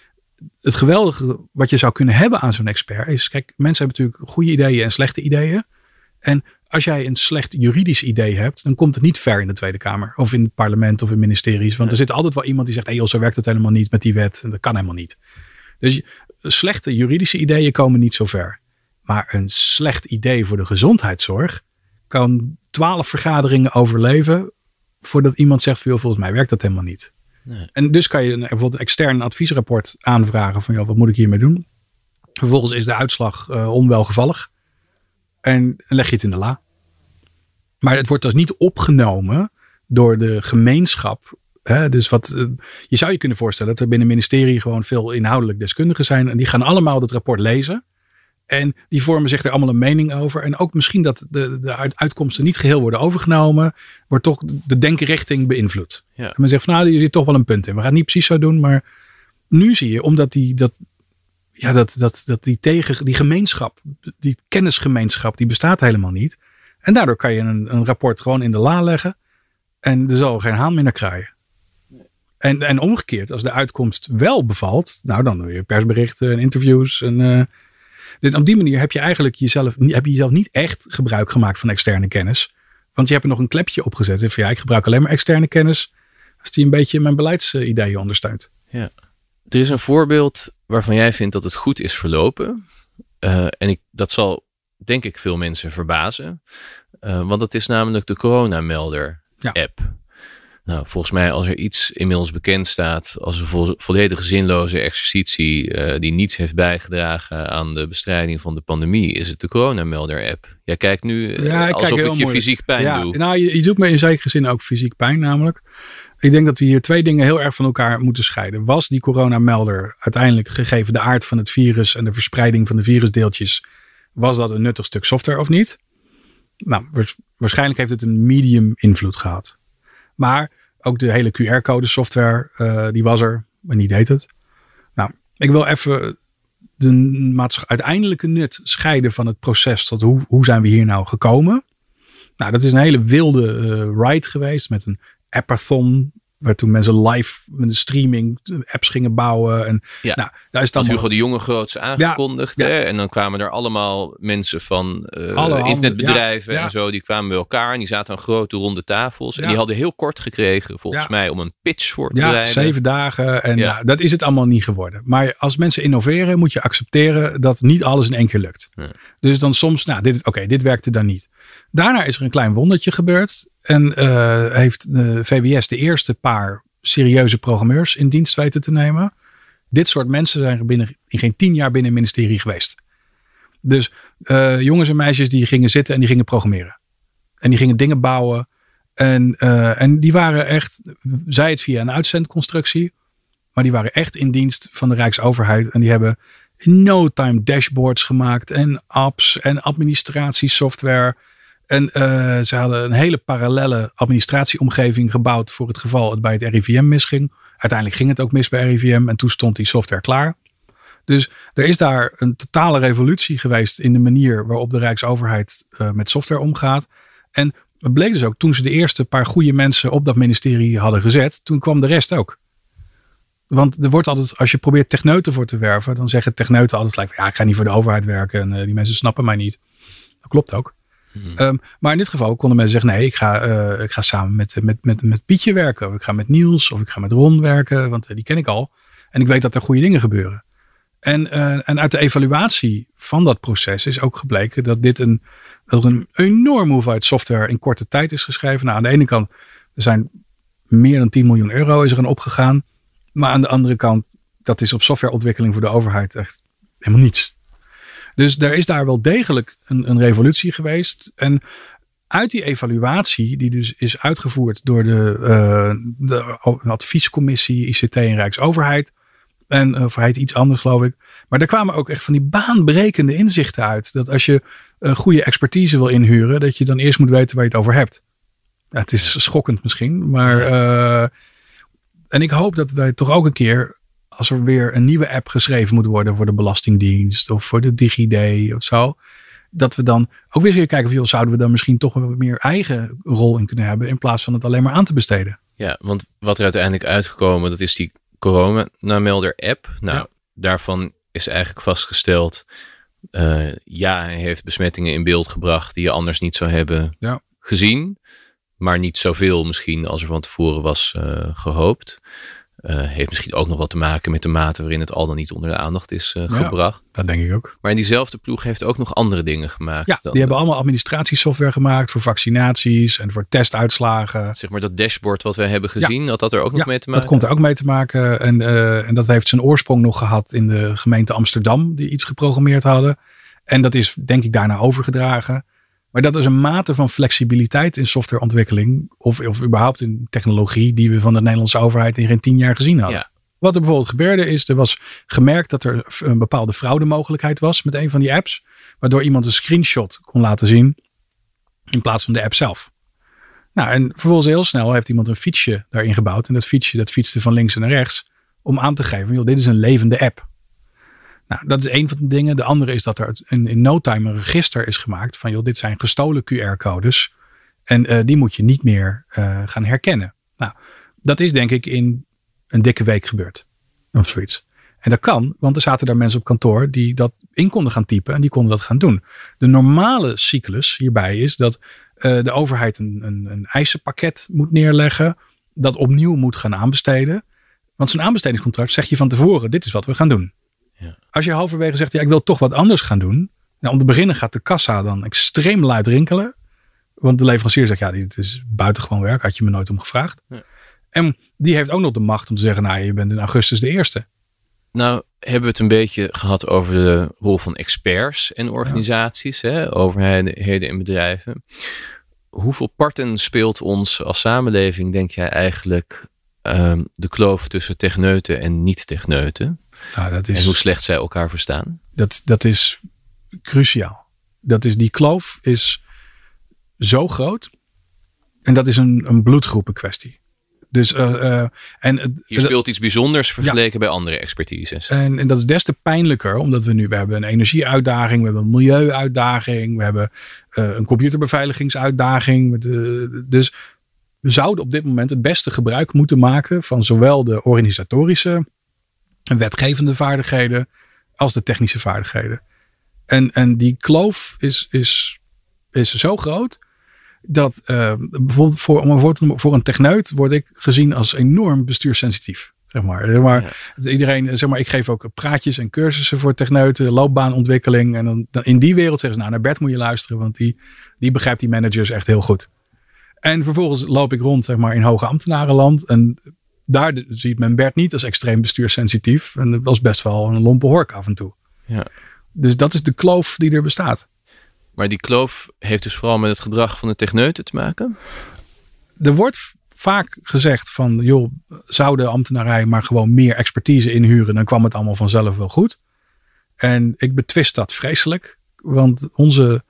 het geweldige wat je zou kunnen hebben aan zo'n expert is, kijk, mensen hebben natuurlijk goede ideeën en slechte ideeën. En als jij een slecht juridisch idee hebt, dan komt het niet ver in de Tweede Kamer. Of in het parlement of in ministeries. Want er zit altijd wel iemand die zegt, hé hey, zo werkt het helemaal niet met die wet. En dat kan helemaal niet. Dus slechte juridische ideeën komen niet zo ver. Maar een slecht idee voor de gezondheidszorg kan twaalf vergaderingen overleven voordat iemand zegt, volgens mij werkt dat helemaal niet. Nee. En dus kan je een, bijvoorbeeld een extern adviesrapport aanvragen van, joh, wat moet ik hiermee doen? Vervolgens is de uitslag uh, onwelgevallig. En leg je het in de la. Maar het wordt dus niet opgenomen door de gemeenschap. Hè? Dus wat, eh, je zou je kunnen voorstellen dat er binnen het ministerie gewoon veel inhoudelijk deskundigen zijn. En die gaan allemaal het rapport lezen. En die vormen zich er allemaal een mening over. En ook misschien dat de, de uitkomsten niet geheel worden overgenomen. Wordt toch de denkrichting beïnvloed. Ja. En men zegt van nou, je zit toch wel een punt in. We gaan het niet precies zo doen. Maar nu zie je, omdat die, dat, ja, dat, dat, dat die, tegen, die gemeenschap, die kennisgemeenschap, die bestaat helemaal niet. En daardoor kan je een, een rapport gewoon in de la leggen. En er zal geen haan meer naar kraaien. En, en omgekeerd, als de uitkomst wel bevalt, nou dan je persberichten en interviews. En, uh, op die manier heb je eigenlijk jezelf, heb je jezelf niet echt gebruik gemaakt van externe kennis. Want je hebt er nog een klepje opgezet. En van ja, ik gebruik alleen maar externe kennis als die een beetje mijn beleidsideeën ondersteunt. Ja. Er is een voorbeeld waarvan jij vindt dat het goed is verlopen. Uh, en ik, dat zal denk ik veel mensen verbazen. Uh, want dat is namelijk de coronamelder app. Nou, volgens mij als er iets inmiddels bekend staat als een vo volledig zinloze exercitie uh, die niets heeft bijgedragen aan de bestrijding van de pandemie, is het de coronamelder app. Jij kijkt nu uh, ja, alsof ik, je fysiek pijn ja, doe. Nou, je, je doet me in zekere zin ook fysiek pijn namelijk. Ik denk dat we hier twee dingen heel erg van elkaar moeten scheiden. Was die coronamelder uiteindelijk gegeven de aard van het virus en de verspreiding van de virusdeeltjes, was dat een nuttig stuk software of niet? Nou, waarschijnlijk heeft het een medium invloed gehad. Maar ook de hele QR-code software, uh, die was er en die deed het. Nou, ik wil even de uiteindelijke nut scheiden van het proces tot hoe, hoe zijn we hier nou gekomen. Nou, dat is een hele wilde uh, ride geweest met een appathon Waar toen mensen live met een streaming apps gingen bouwen. En, ja, nou, daar is dan Hugo de Jonge groots aangekondigd. Ja, En dan kwamen er allemaal mensen van uh, internetbedrijven en zo. Die kwamen bij elkaar en die zaten aan grote ronde tafels. En die hadden heel kort gekregen, volgens mij, om een pitch voor te ja, zeven dagen. En nou, dat is het allemaal niet geworden. Maar als mensen innoveren, moet je accepteren dat niet alles in één keer lukt. Dus dan soms, nou, dit, oké, dit werkte dan niet. Daarna is er een klein wondertje gebeurd. En uh, heeft de VWS de eerste paar serieuze programmeurs in dienst weten te nemen. Dit soort mensen zijn er binnen, in geen tien jaar binnen het ministerie geweest. Dus uh, jongens en meisjes die gingen zitten en die gingen programmeren. En die gingen dingen bouwen. En, en die waren echt, zij het via een uitzendconstructie. Maar die waren echt in dienst van de Rijksoverheid. En die hebben in no time dashboards gemaakt. En apps en administratiesoftware. En uh, ze hadden een hele parallele administratieomgeving gebouwd voor het geval het bij het RIVM misging. Uiteindelijk ging het ook mis bij RIVM en toen stond die software klaar. Dus er is daar een totale revolutie geweest in de manier waarop de Rijksoverheid uh, met software omgaat. En het bleek dus ook toen ze de eerste paar goede mensen op dat ministerie hadden gezet, toen kwam de rest ook. Want er wordt altijd, als je probeert techneuten voor te werven, dan zeggen techneuten altijd gelijk, ja, ik ga niet voor de overheid werken en uh, die mensen snappen mij niet. Dat klopt ook. Um, maar in dit geval konden mensen zeggen: nee, ik ga, uh, ik ga samen met, met, met, met Pietje werken. Of ik ga met Niels. Of ik ga met Ron werken. Want uh, die ken ik al. En ik weet dat er goede dingen gebeuren. En, uh, en uit de evaluatie van dat proces is ook gebleken dat dit een, dat een enorme hoeveelheid software in korte tijd is geschreven. Nou, aan de ene kant er zijn meer dan 10 miljoen euro is er aan opgegaan. Maar aan de andere kant, dat is op softwareontwikkeling voor de overheid echt helemaal niets. Dus er is daar wel degelijk een, een revolutie geweest. En uit die evaluatie, die dus is uitgevoerd door de, uh, de adviescommissie ICT en Rijksoverheid. En uh, overheid iets anders, geloof ik. Maar daar kwamen ook echt van die baanbrekende inzichten uit. Dat als je uh, goede expertise wil inhuren, dat je dan eerst moet weten waar je het over hebt. Ja, het is schokkend misschien, maar. en ik hoop dat wij toch ook een keer als er weer een nieuwe app geschreven moet worden voor de Belastingdienst of voor de DigiD of zo. Dat we dan ook weer eens kijken van, zouden we dan misschien toch wat meer eigen rol in kunnen hebben in plaats van het alleen maar aan te besteden. Ja, want wat er uiteindelijk uitgekomen, dat is die corona-melder app. Nou, daarvan is eigenlijk vastgesteld, uh, ja, hij heeft besmettingen in beeld gebracht die je anders niet zou hebben ja. gezien. Maar niet zoveel misschien als er van tevoren was uh, gehoopt. Uh, heeft misschien ook nog wat te maken met de mate waarin het al dan niet onder de aandacht is uh, gebracht. dat denk ik ook. Maar in diezelfde ploeg heeft ook nog andere dingen gemaakt. Ja, die hebben allemaal administratiesoftware gemaakt voor vaccinaties en voor testuitslagen. Zeg maar dat dashboard wat wij hebben gezien, ja. had dat er ook nog mee te maken? dat komt er ook mee te maken. En, uh, en dat heeft zijn oorsprong nog gehad in de gemeente Amsterdam, die iets geprogrammeerd hadden. En dat is denk ik daarna overgedragen. Maar dat is een mate van flexibiliteit in softwareontwikkeling. Of, of überhaupt in technologie die we van de Nederlandse overheid in geen tien jaar gezien hadden. Ja. Wat er bijvoorbeeld gebeurde is, er was gemerkt dat er een bepaalde fraudemogelijkheid was met een van die apps. Waardoor iemand een screenshot kon laten zien in plaats van de app zelf. Nou, en vervolgens heel snel heeft iemand een fietsje daarin gebouwd. En dat fietsje dat fietste van links naar rechts om aan te geven, joh, dit is een levende app. Nou, dat is een van de dingen. De andere is dat er in, no time een register is gemaakt van, joh, dit zijn gestolen QR-codes. En uh, die moet je niet meer uh, gaan herkennen. Nou, dat is denk ik in een dikke week gebeurd. Of zoiets. En dat kan, want er zaten daar mensen op kantoor die dat in konden gaan typen en die konden dat gaan doen. De normale cyclus hierbij is dat uh, de overheid een, een, een eisenpakket moet neerleggen, dat opnieuw moet gaan aanbesteden. Want zo'n aanbestedingscontract zeg je van tevoren, dit is wat we gaan doen. Ja. Als je halverwege zegt, ja, ik wil toch wat anders gaan doen. Nou, om te beginnen gaat de kassa dan extreem luid rinkelen. Want de leverancier zegt, ja, dit is buitengewoon werk. Had je me nooit om gevraagd. Ja. En die heeft ook nog de macht om te zeggen, nou, je bent in augustus de eerste. Nou, hebben we het een beetje gehad over de rol van experts en organisaties, hè, overheden en bedrijven. Hoeveel parten speelt ons als samenleving, denk jij eigenlijk, um, de kloof tussen techneuten en niet-techneuten? Nou, dat is, en hoe slecht zij elkaar verstaan? Dat, dat is cruciaal. Dat is, die kloof is zo groot. En dat is een, een bloedgroepen kwestie. Dus, uh, en, Hier speelt iets bijzonders vergeleken bij andere expertises. En, en, dat is des te pijnlijker, omdat we nu we hebben een energieuitdaging, we hebben een milieuuitdaging, we hebben uh, een computerbeveiligingsuitdaging. dus we zouden op dit moment het beste gebruik moeten maken van zowel de organisatorische wetgevende vaardigheden als de technische vaardigheden. En, en die kloof is, is, is zo groot dat uh, bijvoorbeeld voor, om een voor, voor een techneut word ik gezien als enorm bestuurssensitief. Zeg maar. Zeg maar Iedereen, zeg maar, ik geef ook praatjes en cursussen voor techneuten, loopbaanontwikkeling. En dan, dan in die wereld zeggen ze, nou, naar Bert moet je luisteren, want die, die begrijpt die managers echt heel goed. En vervolgens loop ik rond, zeg maar, in hoge ambtenarenland. En daar ziet men Bert niet als extreem bestuurssensitief. En dat was best wel een lompe hork af en toe. Ja. Dus dat is de kloof die er bestaat. Maar die kloof heeft dus vooral met het gedrag van de techneuten te maken? Er wordt vaak gezegd van, joh, zou de ambtenarij maar gewoon meer expertise inhuren, dan kwam het allemaal vanzelf wel goed. En ik betwist dat vreselijk, want onze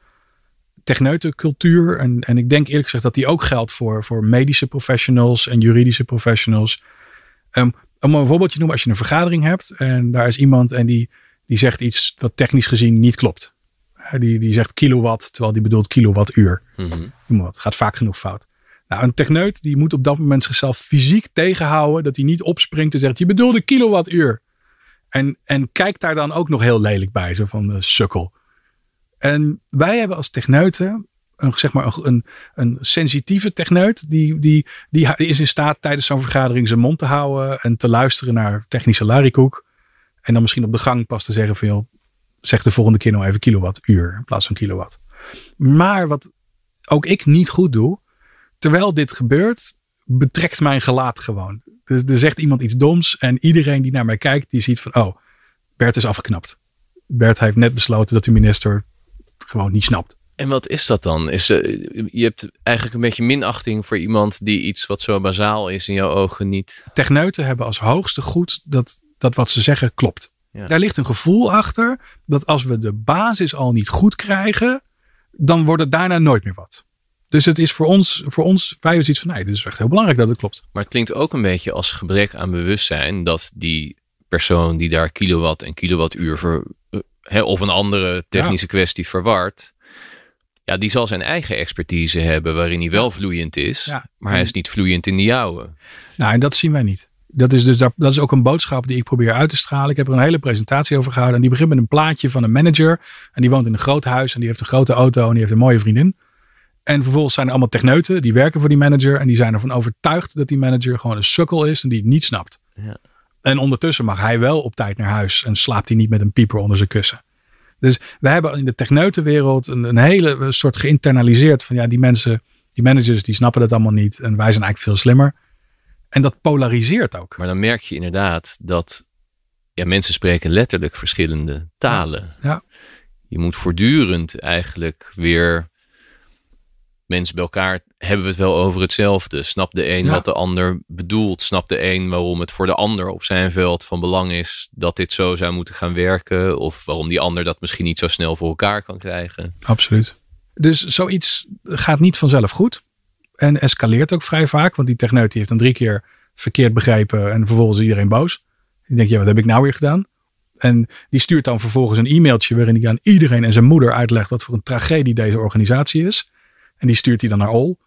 techneutencultuur, en, en ik denk eerlijk gezegd dat die ook geldt voor, voor medische professionals en juridische professionals. Um, om een voorbeeldje te noemen, als je een vergadering hebt en daar is iemand en die, die zegt iets wat technisch gezien niet klopt. Die, die zegt kilowatt, terwijl die bedoelt kilowattuur. Mm -hmm. Het gaat vaak genoeg fout. Nou, een techneut die moet op dat moment zichzelf fysiek tegenhouden. Dat hij niet opspringt en zegt, je bedoelde kilowattuur. En, en kijkt daar dan ook nog heel lelijk bij. Zo van, uh, sukkel. En wij hebben als techneuten een, zeg maar een, een sensitieve techneut. Die, die, die is in staat tijdens zo'n vergadering zijn mond te houden. En te luisteren naar technische larikoek. En dan misschien op de gang pas te zeggen van joh, zeg de volgende keer nou even kilowattuur in plaats van kilowatt. Maar wat ook ik niet goed doe, terwijl dit gebeurt, betrekt mijn gelaat gewoon. Dus er zegt iemand iets doms en iedereen die naar mij kijkt, die ziet van, oh, Bert is afgeknapt. Bert heeft net besloten dat de minister gewoon niet snapt. En wat is dat dan? Is, uh, je hebt eigenlijk een beetje minachting voor iemand die iets wat zo bazaal is in jouw ogen niet. Techneuten hebben als hoogste goed dat, dat wat ze zeggen klopt. Daar ligt een gevoel achter dat als we de basis al niet goed krijgen, dan wordt het daarna nooit meer wat. Dus het is voor ons, voor ons wij hebben iets van, nee, dit is echt heel belangrijk dat het klopt. Maar het klinkt ook een beetje als gebrek aan bewustzijn dat die persoon die daar kilowatt en kilowattuur voor, uh, of een andere technische kwestie verwart, ja, die zal zijn eigen expertise hebben waarin hij wel vloeiend is, maar hij is niet vloeiend in die jouwe. Nou, en dat zien wij niet. Dat is dus dat, dat is ook een boodschap die ik probeer uit te stralen. Ik heb er een hele presentatie over gehouden. En die begint met een plaatje van een manager. En die woont in een groot huis. En die heeft een grote auto. En die heeft een mooie vriendin. En vervolgens zijn er allemaal techneuten. Die werken voor die manager. En die zijn ervan overtuigd dat die manager gewoon een sukkel is. En die het niet snapt. Ja. En ondertussen mag hij wel op tijd naar huis. En slaapt hij niet met een pieper onder zijn kussen. Dus we hebben in de techneutenwereld een, een hele soort geïnternaliseerd. Van ja, die mensen, die managers, die snappen dat allemaal niet. En wij zijn eigenlijk veel slimmer. En dat polariseert ook. Maar dan merk je inderdaad dat ja, mensen spreken letterlijk verschillende talen. Ja. Je moet voortdurend eigenlijk weer mensen bij elkaar hebben we het wel over hetzelfde. Snapt de een wat de ander bedoelt? Snapt de een waarom het voor de ander op zijn veld van belang is dat dit zo zou moeten gaan werken? Of waarom die ander dat misschien niet zo snel voor elkaar kan krijgen? Absoluut. Dus zoiets gaat niet vanzelf goed. En escaleert ook vrij vaak. Want die techneut die heeft dan drie keer verkeerd begrepen. En vervolgens is iedereen boos. Die denkt, ja, wat heb ik nou weer gedaan? En die stuurt dan vervolgens een e-mailtje waarin hij aan iedereen en zijn moeder uitlegt wat voor een tragedie deze organisatie is. En die stuurt hij dan naar Ol.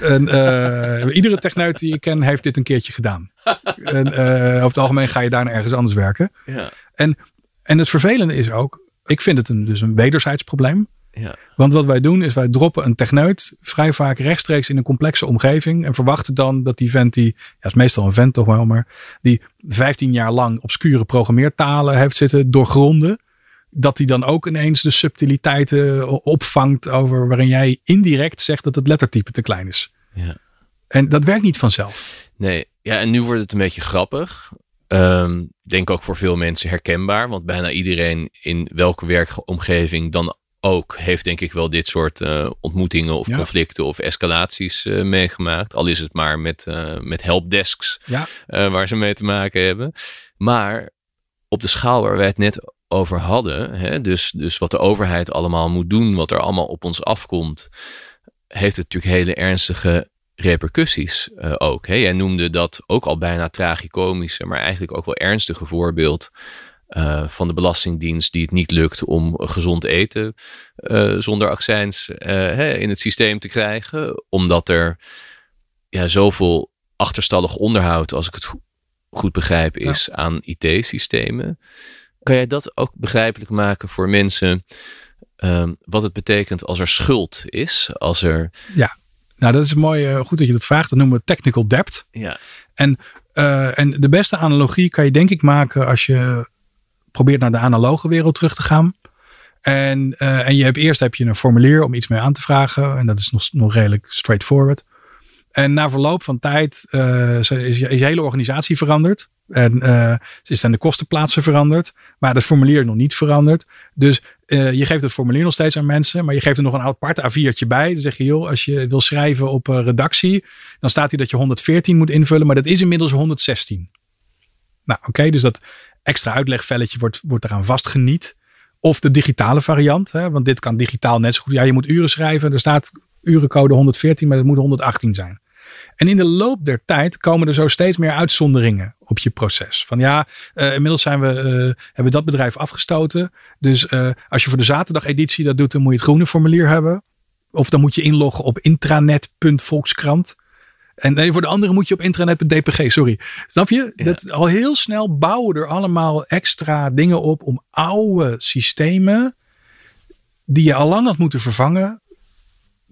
En, uh, (laughs) iedere techneut die ik ken heeft dit een keertje gedaan. en uh, over het algemeen ga je daarna ergens anders werken. Ja. En, en het vervelende is ook, ik vind het een, dus een wederzijds probleem. Ja. Want wat wij doen is wij droppen een techneut vrij vaak rechtstreeks in een complexe omgeving. En verwachten dan dat die vent die, ja is meestal een vent toch wel, maar die 15 jaar lang obscure programmeertalen heeft zitten doorgronden. Dat hij dan ook ineens de subtiliteiten opvangt over waarin jij indirect zegt dat het lettertype te klein is. Ja. En dat werkt niet vanzelf. Nee, ja, en nu wordt het een beetje grappig. Um, denk ook voor veel mensen herkenbaar, want bijna iedereen in welke werkomgeving dan ook heeft denk ik wel dit soort uh, ontmoetingen of Ja. conflicten of escalaties uh, meegemaakt. Al is het maar met, uh, met helpdesks Ja. waar ze mee te maken hebben. Maar op de schaal waar wij het net over hadden, hè, dus, dus wat de overheid allemaal moet doen, wat er allemaal op ons afkomt, heeft het natuurlijk hele ernstige repercussies uh, ook. Hè. Jij noemde dat ook al bijna tragicomische, maar eigenlijk ook wel ernstige voorbeeld uh, van de Belastingdienst die het niet lukt om gezond eten uh, zonder accijns hè, in het systeem te krijgen, omdat er ja, zoveel achterstallig onderhoud, als ik het goed begrijp, is ja. aan IT-systemen. Kan jij dat ook begrijpelijk maken voor mensen? Um, wat het betekent als er schuld is, als er. Ja, nou dat is mooi, uh, goed dat je dat vraagt. Dat noemen we technical debt. Ja. En, uh, en de beste analogie kan je denk ik maken als je probeert naar de analoge wereld terug te gaan. En, uh, en je hebt eerst heb je een formulier om iets mee aan te vragen. En dat is nog, nog redelijk straightforward. En na verloop van tijd is, is je hele organisatie veranderd. En uh, zijn de kostenplaatsen veranderd. Maar het formulier nog niet veranderd. Dus uh, je geeft het formulier nog steeds aan mensen. Maar je geeft er nog een apart A4'tje bij. Dan zeg je, joh, als je wil schrijven op uh, redactie. Dan staat hier dat je 114 moet invullen. Maar dat is inmiddels 116. Nou oké, dus dat extra uitlegvelletje wordt, wordt eraan vastgeniet. Of de digitale variant. Hè, want dit kan digitaal net zo goed. Ja, je moet uren schrijven. Er staat urencode 114, maar het moet 118 zijn. En in de loop der tijd komen er zo steeds meer uitzonderingen op je proces. Van ja, uh, inmiddels zijn we, uh, hebben dat bedrijf afgestoten. Dus uh, als je voor de zaterdageditie dat doet, dan moet je het groene formulier hebben. Of dan moet je inloggen op intranet.volkskrant. En nee, voor de andere moet je op intranet.dpg, sorry. Snap je? Ja. Dat al heel snel bouwen er allemaal extra dingen op om oude systemen die je al lang had moeten vervangen,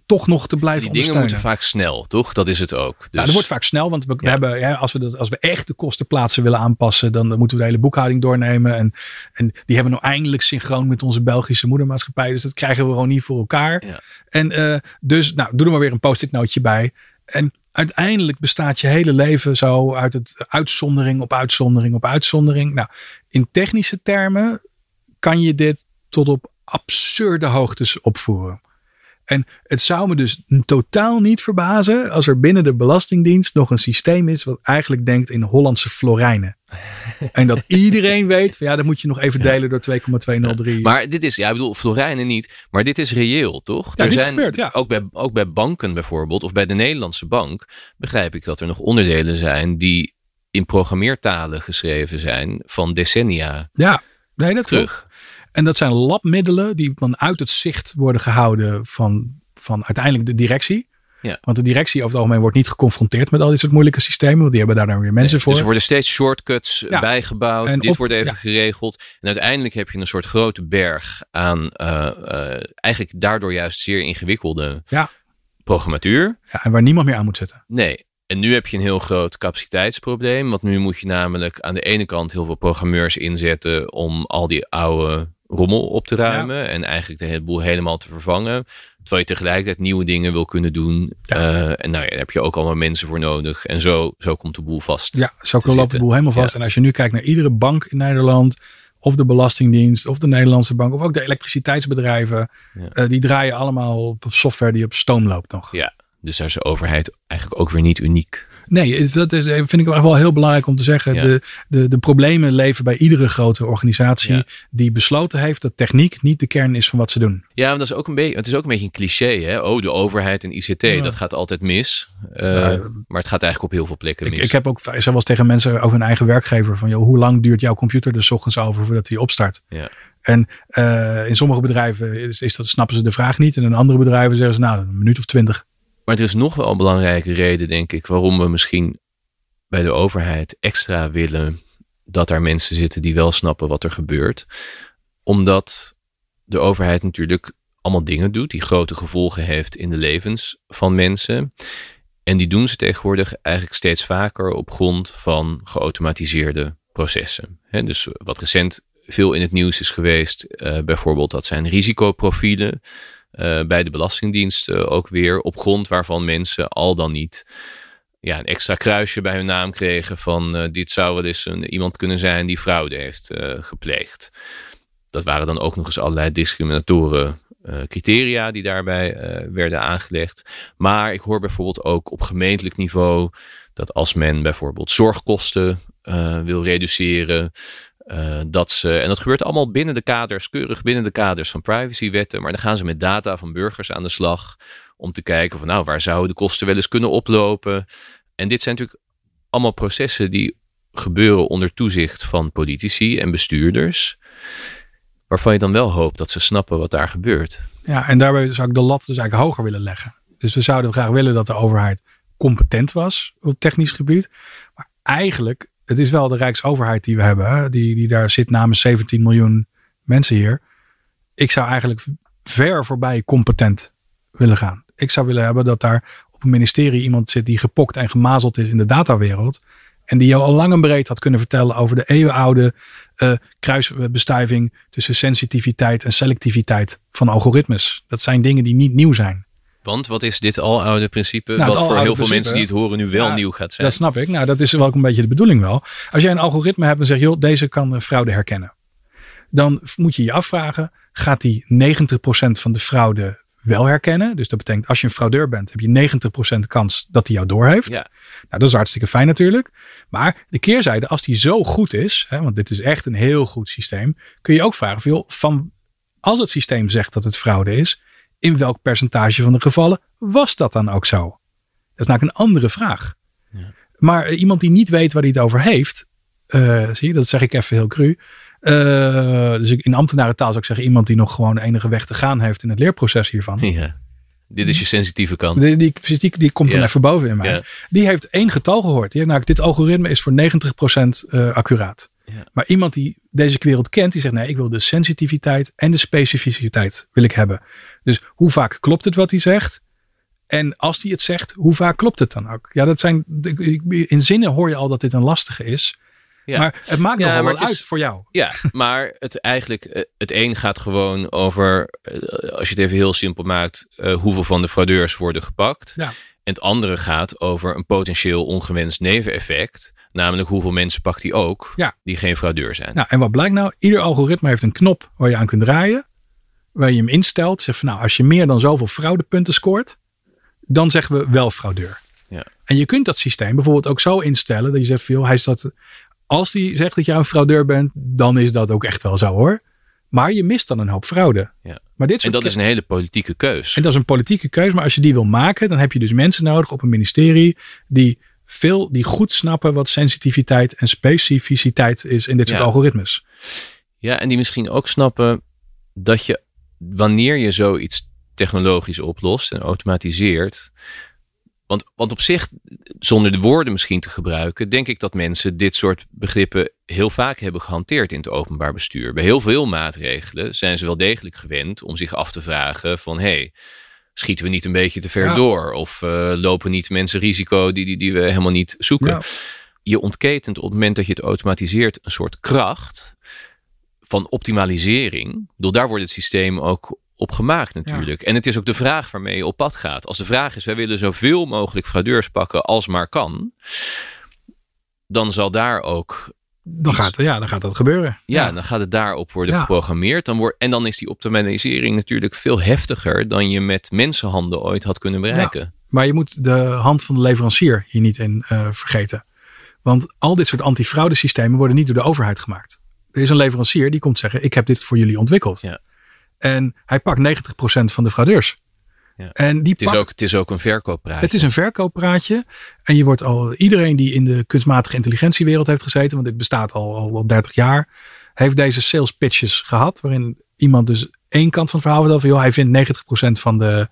toch nog te blijven Die dingen moeten vaak snel, toch? Dat is het ook. Dus... Nou, dat wordt vaak snel, want we, ja. we hebben, ja, als, we dat, als we echt de kostenplaatsen willen aanpassen, dan moeten we de hele boekhouding doornemen. En, en die hebben we nou eindelijk synchroon met onze Belgische moedermaatschappij. Dus dat krijgen we gewoon niet voor elkaar. Ja. En uh, dus, nou, doe er maar weer een post-it nootje bij. En uiteindelijk bestaat je hele leven zo uit het uitzondering op uitzondering op uitzondering. Nou, in technische termen kan je dit tot op absurde hoogtes opvoeren. En het zou me dus totaal niet verbazen als er binnen de Belastingdienst nog een systeem is wat eigenlijk denkt in Hollandse florijnen. (laughs) en dat iedereen weet, van ja, dat moet je nog even delen door 2,203. Ja. Maar dit is, ja, ik bedoel, florijnen niet, maar dit is reëel, toch? Ja, er dit zijn, gebeurt, ja. ook, bij, ook bij banken bijvoorbeeld, of bij de Nederlandse bank, begrijp ik dat er nog onderdelen zijn die in programmeertalen geschreven zijn van decennia ja, nee, dat terug. En dat zijn labmiddelen die dan uit het zicht worden gehouden van, van uiteindelijk de directie. Ja. Want de directie over het algemeen wordt niet geconfronteerd met al dit soort moeilijke systemen. Want die hebben daar dan weer mensen nee, voor. Dus er worden steeds shortcuts Ja. bijgebouwd. En Dit op- wordt even ja. geregeld. En uiteindelijk heb je een soort grote berg aan eh, eh, eigenlijk daardoor juist zeer ingewikkelde Ja. programmatuur. Ja, en waar niemand meer aan moet zetten. Nee. En nu heb je een heel groot capaciteitsprobleem. Want nu moet je namelijk aan de ene kant heel veel programmeurs inzetten om al die oude rommel op te ruimen. En eigenlijk de hele boel helemaal te vervangen. Terwijl je tegelijkertijd nieuwe dingen wil kunnen doen. Ja. Eh, en nou ja, daar heb je ook allemaal mensen voor nodig. En zo, zo komt de boel vast. Ja, zo loopt de boel helemaal vast. En als je nu kijkt naar iedere bank in Nederland. Of de Belastingdienst, of de Nederlandse bank, of ook de elektriciteitsbedrijven. Eh, die draaien allemaal op software die op stoom loopt nog. Ja, dus daar is de overheid eigenlijk ook weer niet uniek. Nee, dat is, vind ik echt wel heel belangrijk om te zeggen. Ja. De, de, de problemen leven bij iedere grote organisatie Ja. die besloten heeft dat techniek niet de kern is van wat ze doen. Ja, dat is ook een beetje, het is ook een beetje een cliché. Hè? Oh, de overheid en ICT, Ja. dat gaat altijd mis. Eh, maar het gaat eigenlijk op heel veel plekken mis. ik heb ook zelfs tegen mensen over hun eigen werkgever van joh, hoe lang duurt jouw computer er ochtends over voordat hij opstart? Ja. En eh, in sommige bedrijven is, is dat, snappen ze de vraag niet. En in andere bedrijven zeggen ze nou een minuut of twintig. Maar er is nog wel een belangrijke reden, denk ik, waarom we misschien bij de overheid extra willen dat daar mensen zitten die wel snappen wat er gebeurt. Omdat de overheid natuurlijk allemaal dingen doet die grote gevolgen heeft in de levens van mensen. En die doen ze tegenwoordig eigenlijk steeds vaker op grond van geautomatiseerde processen. dus wat recent veel in het nieuws is geweest, uh, bijvoorbeeld dat zijn risicoprofielen uh, bij de Belastingdienst uh, ook weer, op grond waarvan mensen al dan niet ja, een extra kruisje bij hun naam kregen van dit zou wel eens een, iemand kunnen zijn die fraude heeft gepleegd. Dat waren dan ook nog eens allerlei discriminatoren criteria die daarbij werden aangelegd. Maar ik hoor bijvoorbeeld ook op gemeentelijk niveau dat als men bijvoorbeeld zorgkosten wil reduceren, uh, dat ze, en dat gebeurt allemaal binnen de kaders, keurig binnen de kaders van privacywetten. Maar dan gaan ze met data van burgers aan de slag. Om te kijken van nou, waar zouden de kosten wel eens kunnen oplopen. En dit zijn natuurlijk allemaal processen die gebeuren onder toezicht van politici en bestuurders. Waarvan je dan wel hoopt dat ze snappen wat daar gebeurt. Ja, en daarbij zou ik de lat dus eigenlijk hoger willen leggen. Dus we zouden graag willen dat de overheid competent was op technisch gebied. Maar eigenlijk het is wel de Rijksoverheid die we hebben? Die, die daar zit namens 17 miljoen mensen hier. Ik zou eigenlijk ver voorbij competent willen gaan. Ik zou willen hebben dat daar op een ministerie iemand zit die gepokt en gemazeld is in de datawereld. En die jou al lang en breed had kunnen vertellen over de eeuwenoude uh, kruisbestuiving tussen sensitiviteit en selectiviteit van algoritmes. Dat zijn dingen die niet nieuw zijn. Want wat is dit aloude principe? Nou, wat voor heel veel mensen die het horen nu wel nieuw gaat zijn. Dat snap ik. Nou, dat is wel een beetje de bedoeling wel. Als jij een algoritme hebt en zegt, joh, deze kan fraude herkennen. Dan moet je je afvragen, gaat die 90% van de fraude wel herkennen? Dus dat betekent, als je een fraudeur bent, heb je 90% kans dat hij jou doorheeft. Ja. Nou, dat is hartstikke fijn natuurlijk. Maar de keerzijde, als die zo goed is, hè, want dit is echt een heel goed systeem, kun je ook vragen, joh, van, als het systeem zegt dat het fraude is, in welk percentage van de gevallen was dat dan ook zo? Dat is namelijk een andere vraag. Ja. Maar eh, iemand die niet weet waar hij het over heeft, uh, zie je, dat zeg ik even heel cru. Uh, dus in ambtenarentaal zou ik zeggen iemand die nog gewoon de enige weg te gaan heeft in het leerproces hiervan. Ja. Dit is je sensitieve kant. Die, die, die, die komt dan even boven in mij. Die heeft één getal gehoord. Die heeft nou, dit algoritme is voor 90% uh, accuraat. Maar iemand die deze wereld kent, die zegt nee, ik wil de sensitiviteit en de specificiteit wil ik hebben. Dus hoe vaak klopt het wat hij zegt? En als hij het zegt, hoe vaak klopt het dan ook? Ja, dat zijn, in zinnen hoor je al dat dit een lastige is. Ja. Maar het maakt ja, nogal wel uit voor jou. Ja, maar het eigenlijk, eh, het een gaat gewoon over, eh, als je het even heel simpel maakt, uh, hoeveel van de fraudeurs worden gepakt. Ja. En het andere gaat over een potentieel ongewenst neveneffect. Namelijk hoeveel mensen pakt hij ook die geen fraudeur zijn. Nou, en wat blijkt nou? Ieder algoritme heeft een knop waar je aan kunt draaien. Waar je hem instelt. Zeg van nou, als je meer dan zoveel fraudepunten scoort. Dan zeggen we wel fraudeur. Ja. En je kunt dat systeem bijvoorbeeld ook zo instellen. Dat je zegt van hij is dat, als hij zegt dat jij een fraudeur bent. Dan is dat ook echt wel zo hoor. Maar je mist dan een hoop fraude. Ja. Maar dit en dat is een hele politieke keus. En dat is een politieke keus. Maar als je die wil maken, dan heb je dus mensen nodig op een ministerie die veel die goed snappen wat sensitiviteit en specificiteit is in dit soort algoritmes. Ja, en die misschien ook snappen dat je wanneer je zoiets technologisch oplost en automatiseert. Want, want op zich, zonder de woorden misschien te gebruiken, denk ik dat mensen dit soort begrippen heel vaak hebben gehanteerd in het openbaar bestuur. Bij heel veel maatregelen zijn ze wel degelijk gewend om zich af te vragen van hé, hey, schieten we niet een beetje te ver door? Of uh, lopen niet mensen risico die, die, die we helemaal niet zoeken? Je ontketent op het moment dat je het automatiseert een soort kracht van optimalisering. Door daar wordt het systeem ook op gemaakt natuurlijk. En het is ook de vraag waarmee je op pad gaat. Als de vraag is, wij willen zoveel mogelijk fraudeurs pakken als maar kan. Dan zal daar ook dan gaat, ja, dan gaat dat gebeuren. Ja, dan gaat het daarop worden geprogrammeerd. Dan wordt, en dan is die optimalisering natuurlijk veel heftiger dan je met mensenhanden ooit had kunnen bereiken. maar je moet de hand van de leverancier hier niet in uh, vergeten. Want al dit soort antifraude systemen worden niet door de overheid gemaakt. Er is een leverancier die komt zeggen: Ik heb dit voor jullie ontwikkeld. Ja. En hij pakt 90% van de fraudeurs. Ja. En die het, is ook, het is ook een verkooppraatje. Het is een verkooppraatje. En je wordt al, iedereen die in de kunstmatige intelligentiewereld heeft gezeten, want dit bestaat al, al, al 30 jaar, heeft deze sales pitches gehad. Waarin iemand dus één kant van het verhaal vertelt van, joh, hij vindt 90% van de,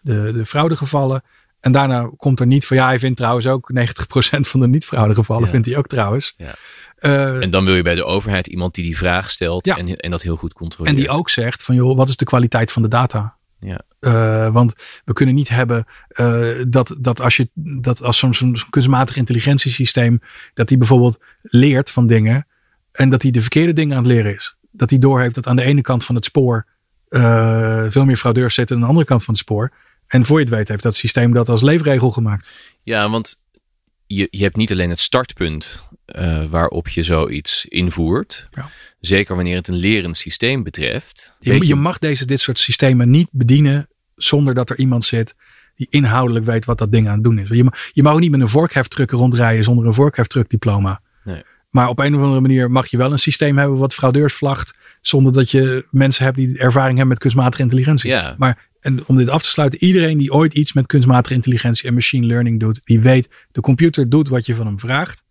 de, de fraudegevallen. En daarna komt er niet van ja, hij vindt trouwens ook 90% van de niet-fraude gevallen, Ja. vindt hij ook trouwens. Ja. Eh, En dan wil je bij de overheid iemand die die vraag stelt Ja. en, en dat heel goed controleert. En die ook zegt van joh, wat is de kwaliteit van de data? Ja. Eh, want we kunnen niet hebben eh, dat, dat als, je, dat als zo'n zo'n kunstmatig intelligentiesysteem, dat die bijvoorbeeld leert van dingen en dat hij de verkeerde dingen aan het leren is. Dat hij doorheeft dat aan de ene kant van het spoor eh, veel meer fraudeurs zitten dan aan de andere kant van het spoor. En voor je het weet heeft dat systeem dat als leefregel gemaakt. Ja, want je, je hebt niet alleen het startpunt eh, waarop je zoiets invoert. Ja. Zeker wanneer het een lerend systeem betreft. Je, je mag deze, dit soort systemen niet bedienen zonder dat er iemand zit die inhoudelijk weet wat dat ding aan het doen is. Je, mag- je mag ook niet met een vorkheftruck rondrijden zonder een vorkheftruckdiploma. Nee. Maar op een of andere manier mag je wel een systeem hebben wat fraudeurs vlagt zonder dat je mensen hebt die ervaring hebben met kunstmatige intelligentie. Ja. Maar en om dit af te sluiten, iedereen die ooit iets met kunstmatige intelligentie en machine learning doet, die weet, de computer doet wat je van hem vraagt,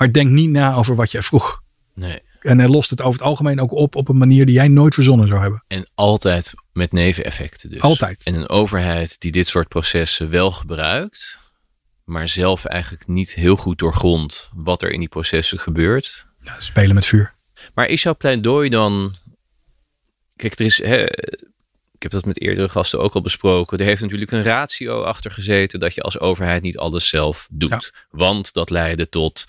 maar denk niet na over wat je vroeg. Nee. En hij lost het over het algemeen ook op op een manier die jij nooit verzonnen zou hebben. En altijd met neveneffecten dus. Altijd. En een overheid die dit soort processen wel gebruikt, maar zelf eigenlijk niet heel goed doorgrondt wat er in die processen gebeurt. Ja, spelen met vuur. Maar is jouw pleidooi dan. Kijk, er is. Hè, ik heb dat met eerdere gasten ook al besproken. Er heeft natuurlijk een ratio achter gezeten dat je als overheid niet alles zelf doet. Want dat leidde tot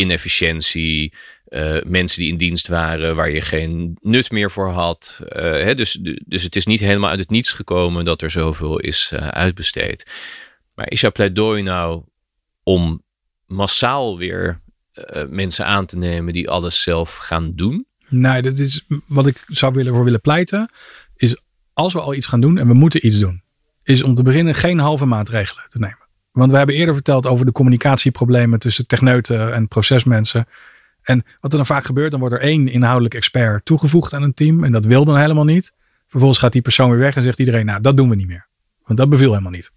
inefficiëntie. eh, mensen die in dienst waren waar je geen nut meer voor had. Eh, hè, dus, dus het is niet helemaal uit het niets gekomen dat er zoveel is eh, uitbesteed. Maar is jouw pleidooi nou om massaal weer mensen aan te nemen die alles zelf gaan doen? Nee, dat is wat ik zou willen voor willen pleiten. Is als we al iets gaan doen en we moeten iets doen, is om te beginnen geen halve maatregelen te nemen. Want we hebben eerder verteld over de communicatieproblemen tussen techneuten en procesmensen. En wat er dan vaak gebeurt, dan wordt er één inhoudelijk expert toegevoegd aan een team. En dat wil dan helemaal niet. Vervolgens gaat die persoon weer weg en zegt iedereen, nou dat doen we niet meer. Want dat beviel helemaal niet.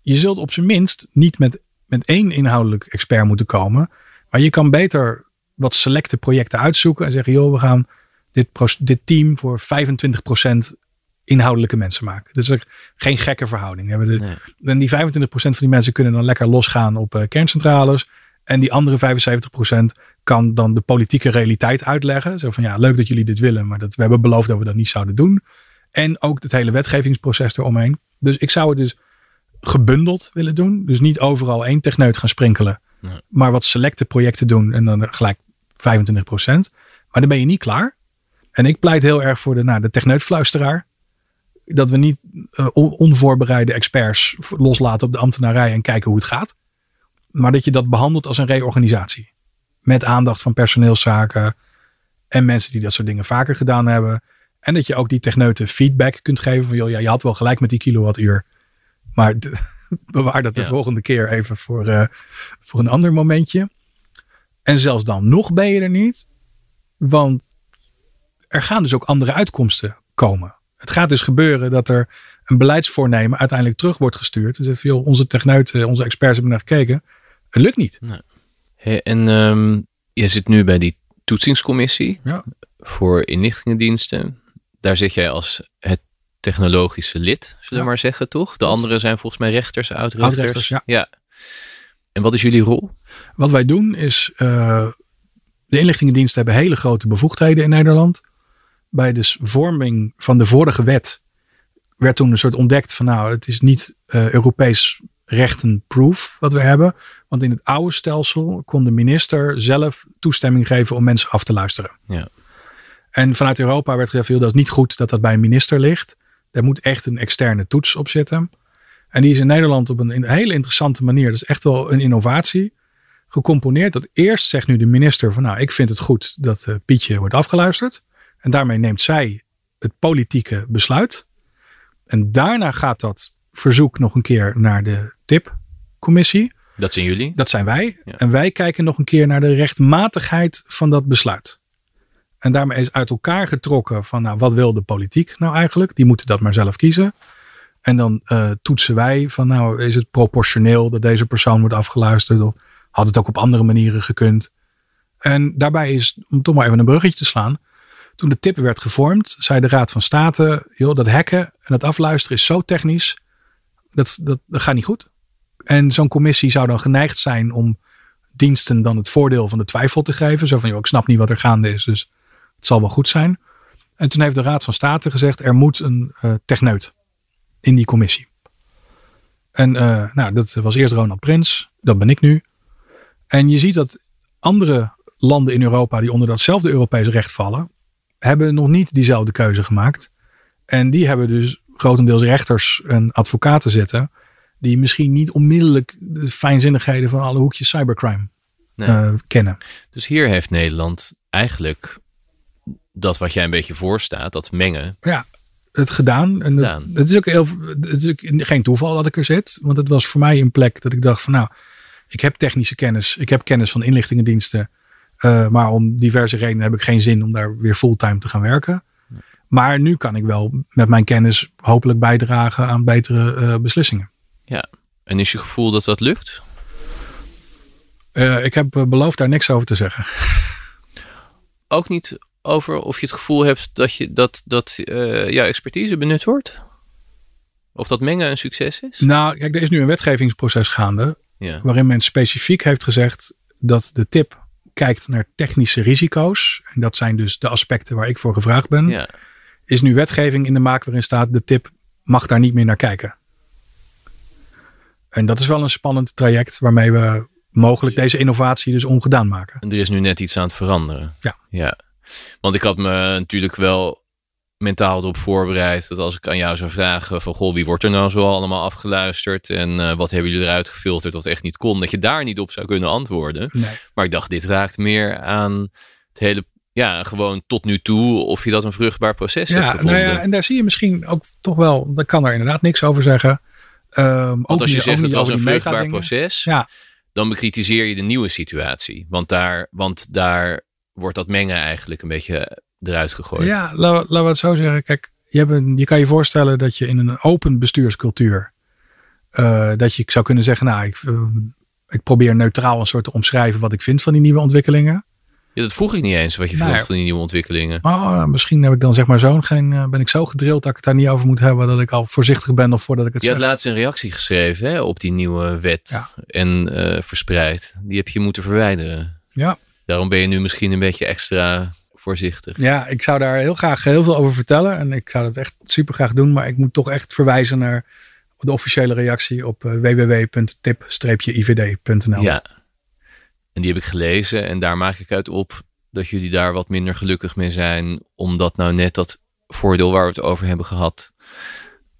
Je zult op zijn minst niet met, met één inhoudelijk expert moeten komen. Maar je kan beter wat selecte projecten uitzoeken en zeggen, joh, we gaan dit, dit team voor 25% inhoudelijke mensen maken. Dus er geen gekke verhouding. We hebben de, Nee. En die 25% van die mensen kunnen dan lekker losgaan op eh, kerncentrales. En die andere 75% kan dan de politieke realiteit uitleggen. Zo van ja, leuk dat jullie dit willen, maar dat, we hebben beloofd dat we dat niet zouden doen. En ook het hele wetgevingsproces eromheen. Dus ik zou het dus gebundeld willen doen. Dus niet overal één techneut gaan sprinkelen. Nee. Maar wat selecte projecten doen en dan gelijk 25%. Maar dan ben je niet klaar. En ik pleit heel erg voor de, nou, de techneutfluisteraar. Dat we niet eh, on- onvoorbereide experts loslaten op de ambtenarij en kijken hoe het gaat. Maar dat je dat behandelt als een reorganisatie. Met aandacht van personeelszaken en mensen die dat soort dingen vaker gedaan hebben. En dat je ook die techneuten feedback kunt geven van joh, ja, je had wel gelijk met die kilowattuur. Maar (laughs) bewaar dat de Ja. volgende keer even voor, eh, voor een ander momentje. En zelfs dan nog ben je er niet. Want er gaan dus ook andere uitkomsten komen. Het gaat dus gebeuren dat er een beleidsvoornemen uiteindelijk terug wordt gestuurd. Dus joh, onze techneuten, onze experts hebben naar gekeken. Het lukt niet. Hey, en ehm, je zit nu bij die toetsingscommissie Ja. voor inlichtingendiensten. Daar zit jij als het technologische lid, zullen we Ja. maar zeggen, toch? De anderen zijn volgens mij rechters, oud-rechters. Oud-rechters, ja. En wat is jullie rol? Wat wij doen is, eh, de inlichtingendiensten hebben hele grote bevoegdheden in Nederland. Bij de vorming van de vorige wet werd toen een soort ontdekt van nou, het is niet eh, Europees rechtenproof wat we hebben. Want in het oude stelsel kon de minister zelf toestemming geven om mensen af te luisteren. Ja. En vanuit Europa werd gezegd, dat is niet goed dat dat bij een minister ligt. Daar moet echt een externe toets op zitten. En die is in Nederland op een, een hele interessante manier, dat is echt wel een innovatie, gecomponeerd. Dat eerst zegt nu de minister van nou, ik vind het goed dat eh, Pietje wordt afgeluisterd. En daarmee neemt zij het politieke besluit. En daarna gaat dat verzoek nog een keer naar de TIP-commissie. Dat zijn jullie? Dat zijn wij. Ja. En wij kijken nog een keer naar de rechtmatigheid van dat besluit. En daarmee is uit elkaar getrokken van nou, wat wil de politiek nou eigenlijk? Die moeten dat maar zelf kiezen. En dan eh, toetsen wij van nou, is het proportioneel dat deze persoon wordt afgeluisterd? Of had het ook op andere manieren gekund? En daarbij is, om toch maar even een bruggetje te slaan. Toen de tip werd gevormd, zei de Raad van State, joh, dat hacken en dat afluisteren is zo technisch. Dat, dat, gaat niet goed. En zo'n commissie zou dan geneigd zijn om diensten dan het voordeel van de twijfel te geven. Zo van, joh, ik snap niet wat er gaande is, dus het zal wel goed zijn. En toen heeft de Raad van State gezegd, er moet een uh, techneut in die commissie. En uh, nou, dat was eerst Ronald Prins, dat ben ik nu. En je ziet dat andere landen in Europa die onder datzelfde Europese recht vallen, hebben nog niet diezelfde keuze gemaakt. En die hebben dus grotendeels rechters en advocaten zitten, die misschien niet onmiddellijk de fijnzinnigheden van alle hoekjes cybercrime nee. uh, kennen. Dus hier heeft Nederland eigenlijk dat wat jij een beetje voorstaat, dat mengen. Ja, het gedaan. En het, is ook heel, het is ook geen toeval dat ik er zit. Want het was voor mij een plek dat ik dacht van nou, ik heb technische kennis. Ik heb kennis van inlichtingendiensten. Uh, maar om diverse redenen heb ik geen zin om daar weer fulltime te gaan werken. Maar nu kan ik wel met mijn kennis hopelijk bijdragen aan betere uh, beslissingen. Ja, en is je gevoel dat dat lukt? Uh, ik heb beloofd daar niks over te zeggen. (laughs) Ook niet over of je het gevoel hebt dat, je, dat, dat jouw expertise benut wordt? Of dat mengen een succes is? Nou, kijk, er is nu een wetgevingsproces gaande. Ja. Waarin men specifiek heeft gezegd dat de tip kijkt naar technische risico's. En dat zijn dus de aspecten waar ik voor gevraagd ben. Ja. Is nu wetgeving in de maak waarin staat de tip mag daar niet meer naar kijken. En dat is wel een spannend traject waarmee we mogelijk deze innovatie dus ongedaan maken. En er is nu net iets aan het veranderen. Ja. ja. Want ik had me natuurlijk wel mentaal erop voorbereid dat als ik aan jou zou vragen van goh, wie wordt er nou zo allemaal afgeluisterd en uh, wat hebben jullie eruit gefilterd wat echt niet kon, dat je daar niet op zou kunnen antwoorden. Nee. Maar ik dacht, dit raakt meer aan het hele, ja, gewoon tot nu toe of je dat een vruchtbaar proces ja, hebt gevonden. Nou ja, en daar zie je misschien ook toch wel, daar kan er inderdaad niks over zeggen. Um, Want als je zegt het was een vruchtbaar proces, ja. dan bekritiseer je de nieuwe situatie. Want daar, want daar wordt dat mengen eigenlijk een beetje eruit gegooid. Ja, laten we het zo zeggen. Kijk, je, hebt een, je kan je voorstellen dat je in een open bestuurscultuur, uh, dat je zou kunnen zeggen, nou, ik, uh, ik probeer neutraal een soort te omschrijven wat ik vind van die nieuwe ontwikkelingen. Ja, dat vroeg ik niet eens, wat je vindt van die nieuwe ontwikkelingen. Oh, nou, misschien heb ik dan zeg maar zo'n geen, uh, ben ik zo gedrild dat ik het daar niet over moet hebben, dat ik al voorzichtig ben of voordat ik het je zeg. Je had laatst een reactie geschreven hè, op die nieuwe wet ja. en verspreid. Die heb je moeten verwijderen. Ja. Daarom ben je nu misschien een beetje extra voorzichtig. Ja, ik zou daar heel graag heel veel over vertellen. En ik zou dat echt super graag doen. Maar ik moet toch echt verwijzen naar de officiële reactie op uh, www.tip-ivd.nl. Ja, en die heb ik gelezen. En daar maak ik uit op dat jullie daar wat minder gelukkig mee zijn. Omdat nou net dat voordeel waar we het over hebben gehad.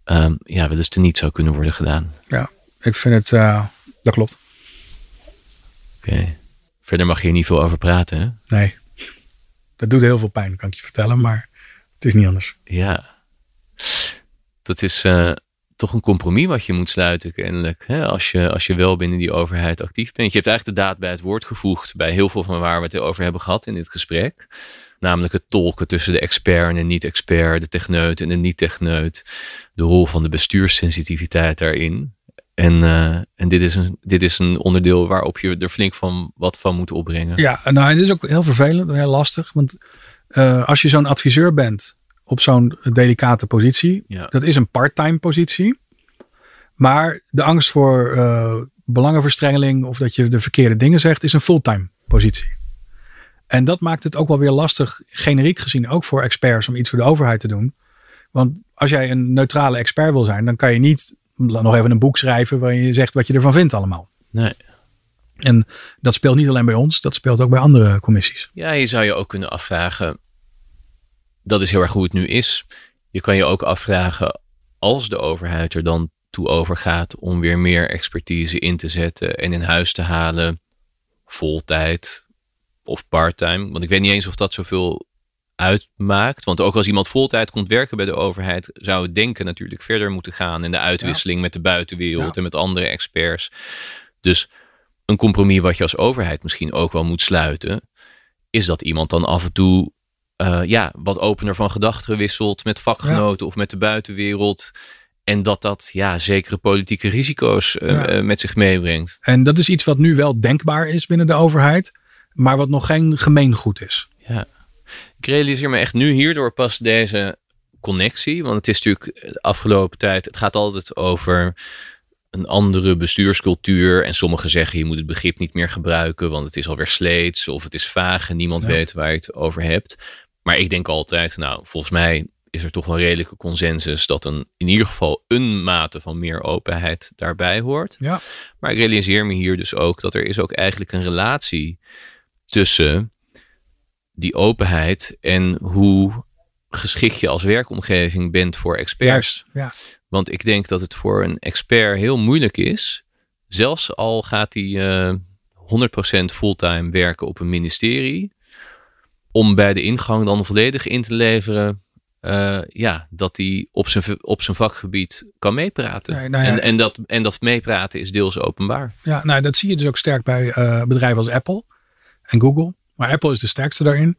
Um, ja, wel eens te niet zou kunnen worden gedaan. Ja, ik vind het, uh, dat klopt. Oké. Okay. Verder mag je hier niet veel over praten, hè? Nee. Dat doet heel veel pijn, kan ik je vertellen, maar het is niet anders. Ja. Dat is uh, toch een compromis wat je moet sluiten, kennelijk. Hè? Als, je, als je wel binnen die overheid actief bent. Je hebt eigenlijk de daad bij het woord gevoegd bij heel veel van waar we het over hebben gehad in dit gesprek. Namelijk het tolken tussen de expert en de niet-expert, de techneut en de niet-techneut. De rol van de bestuurssensitiviteit daarin. En, uh, en dit, is een, dit is een onderdeel waarop je er flink van wat van moet opbrengen. Ja, nou, het is ook heel vervelend en heel lastig. Want uh, als je zo'n adviseur bent op zo'n delicate positie, ja. dat is een part-time positie. Maar de angst voor uh, belangenverstrengeling of dat je de verkeerde dingen zegt, is een fulltime positie. En dat maakt het ook wel weer lastig, generiek gezien, ook voor experts om iets voor de overheid te doen. Want als jij een neutrale expert wil zijn, dan kan je niet nog even een boek schrijven waarin je zegt wat je ervan vindt allemaal. Nee. En dat speelt niet alleen bij ons, dat speelt ook bij andere commissies. Ja, je zou je ook kunnen afvragen, dat is heel erg hoe het nu is. Je kan je ook afvragen, als de overheid er dan toe overgaat om weer meer expertise in te zetten en in huis te halen, voltijd of parttime. Want ik weet niet eens of dat zoveel uitmaakt. Want ook als iemand voltijd komt werken bij de overheid, zou het denken natuurlijk verder moeten gaan in de uitwisseling ja. met de buitenwereld ja. en met andere experts. Dus een compromis wat je als overheid misschien ook wel moet sluiten, is dat iemand dan af en toe uh, ja, wat opener van gedachten wisselt met vakgenoten ja. of met de buitenwereld. En dat dat ja, zekere politieke risico's uh, ja. uh, met zich meebrengt. En dat is iets wat nu wel denkbaar is binnen de overheid, maar wat nog geen gemeengoed is. Ja. Ik realiseer me echt nu hierdoor pas deze connectie. Want het is natuurlijk de afgelopen tijd, het gaat altijd over een andere bestuurscultuur. En sommigen zeggen je moet het begrip niet meer gebruiken, want het is alweer sleets of het is vaag en niemand Ja. weet waar je het over hebt. Maar ik denk altijd, nou, volgens mij is er toch wel redelijke consensus dat een, in ieder geval een mate van meer openheid daarbij hoort. Ja. Maar ik realiseer me hier dus ook dat er is ook eigenlijk een relatie tussen die openheid en hoe geschikt je als werkomgeving bent voor experts. Juist. Ja. Want ik denk dat het voor een expert heel moeilijk is, zelfs al gaat hij eh 100% fulltime werken op een ministerie, om bij de ingang dan volledig in te leveren. eh, ja, dat hij op zijn, op zijn vakgebied kan meepraten. Nee, nou ja, en, en, dat, en dat meepraten is deels openbaar. Ja, nou, dat zie je dus ook sterk bij eh, bedrijven als Apple en Google. Maar Apple is de sterkste daarin.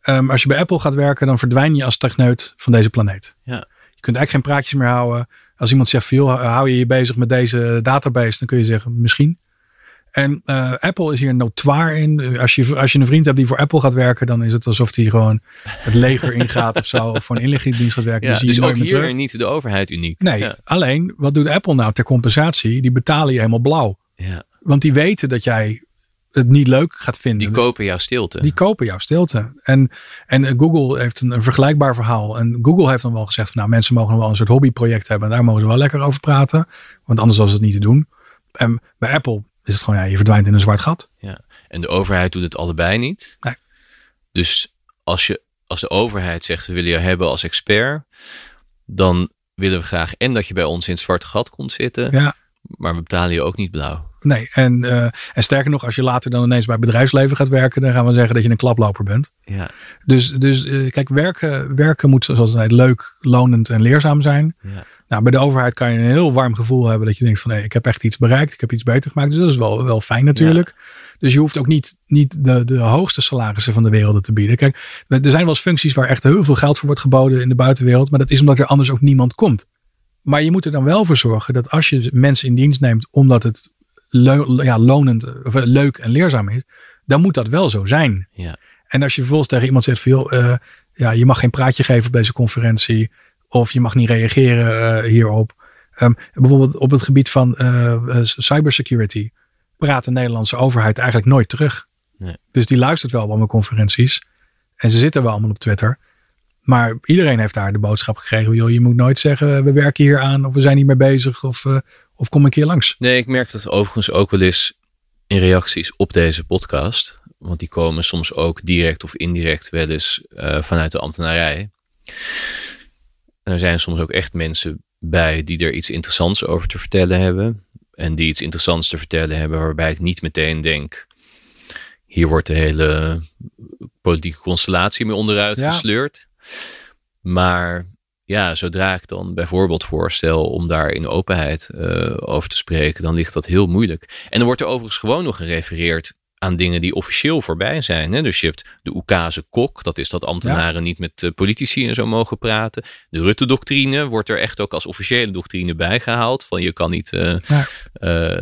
Ehm, als je bij Apple gaat werken, dan verdwijn je als techneut van deze planeet. Ja. Je kunt eigenlijk geen praatjes meer houden. Als iemand zegt van, joh, hou je je bezig met deze database, dan kun je zeggen, misschien. En eh, Apple is hier notoir in. Als je, als je een vriend hebt die voor Apple gaat werken, dan is het alsof hij gewoon het leger (laughs) ingaat of zo. Of voor een inlichtingendienst gaat werken. Ja, dus ook hier terug. niet de overheid uniek. Nee, Ja. alleen wat doet Apple nou ter compensatie? Die betalen je helemaal blauw. Ja. Want die weten dat jij het niet leuk gaat vinden. Die kopen jouw stilte. Die kopen jouw stilte. En, en eh, Google heeft een, een vergelijkbaar verhaal. En Google heeft dan wel gezegd van nou mensen mogen nog wel een soort hobbyproject hebben. En daar mogen ze wel lekker over praten. Want anders was het niet te doen. En bij Apple is het gewoon ja, je verdwijnt in een zwart gat. En de overheid doet het allebei niet. Nee. Dus als, je, als de overheid zegt we willen je hebben als expert, dan willen we graag en dat je bij ons in het zwarte gat komt zitten, Ja. maar we betalen je ook niet blauw. Nee, en, eh, en sterker nog, als je later dan ineens bij het bedrijfsleven gaat werken, dan gaan we zeggen dat je een klaploper bent. Ja, Dus, dus eh, kijk, werken, werken moet zoals het heet leuk, lonend en leerzaam zijn. ja. Nou, bij de overheid kan je een heel warm gevoel hebben dat je denkt van hé, ik heb echt iets bereikt, ik heb iets beter gemaakt. Dus dat is wel, wel fijn natuurlijk. Dus je hoeft ook niet, niet de, de hoogste salarissen van de wereld te bieden. Kijk, er zijn wel eens functies waar echt heel veel geld voor wordt geboden in de buitenwereld. Maar dat is omdat er anders ook niemand komt. Maar je moet er dan wel voor zorgen dat als je mensen in dienst neemt omdat het leu- ja, lonend, of, eh, leuk en leerzaam is, dan moet dat wel zo zijn. Ja. En als je vervolgens tegen iemand zegt van joh, eh, ja, je mag geen praatje geven op deze conferentie. Of je mag niet reageren eh, hierop. Ehm, bijvoorbeeld op het gebied van cybersecurity praat de Nederlandse overheid eigenlijk nooit terug. Nee. Dus die luistert wel op mijn conferenties. En ze zitten wel allemaal op Twitter. Maar iedereen heeft daar de boodschap gekregen. Joh, je moet nooit zeggen we werken hier aan. Of we zijn mee bezig. Of, of kom een keer langs. Nee, ik merk dat overigens ook wel eens in reacties op deze podcast. Want die komen soms ook direct of indirect wel eens eh, vanuit de ambtenarij. En er zijn soms ook echt mensen bij die er iets interessants over te vertellen hebben. En die iets interessants te vertellen hebben waarbij ik niet meteen denk... hier wordt de hele politieke constellatie mee onderuit Ja. gesleurd. Maar ja, zodra ik dan bijvoorbeeld voorstel om daar in openheid eh, over te spreken, dan ligt dat heel moeilijk. En dan wordt er overigens gewoon nog gerefereerd aan dingen die officieel voorbij zijn. Hè? Dus je hebt de Oekase kok, dat is dat ambtenaren niet met eh, politici en zo mogen praten. De Rutte-doctrine wordt er echt ook als officiële doctrine bijgehaald. Van je kan niet eh, Ja.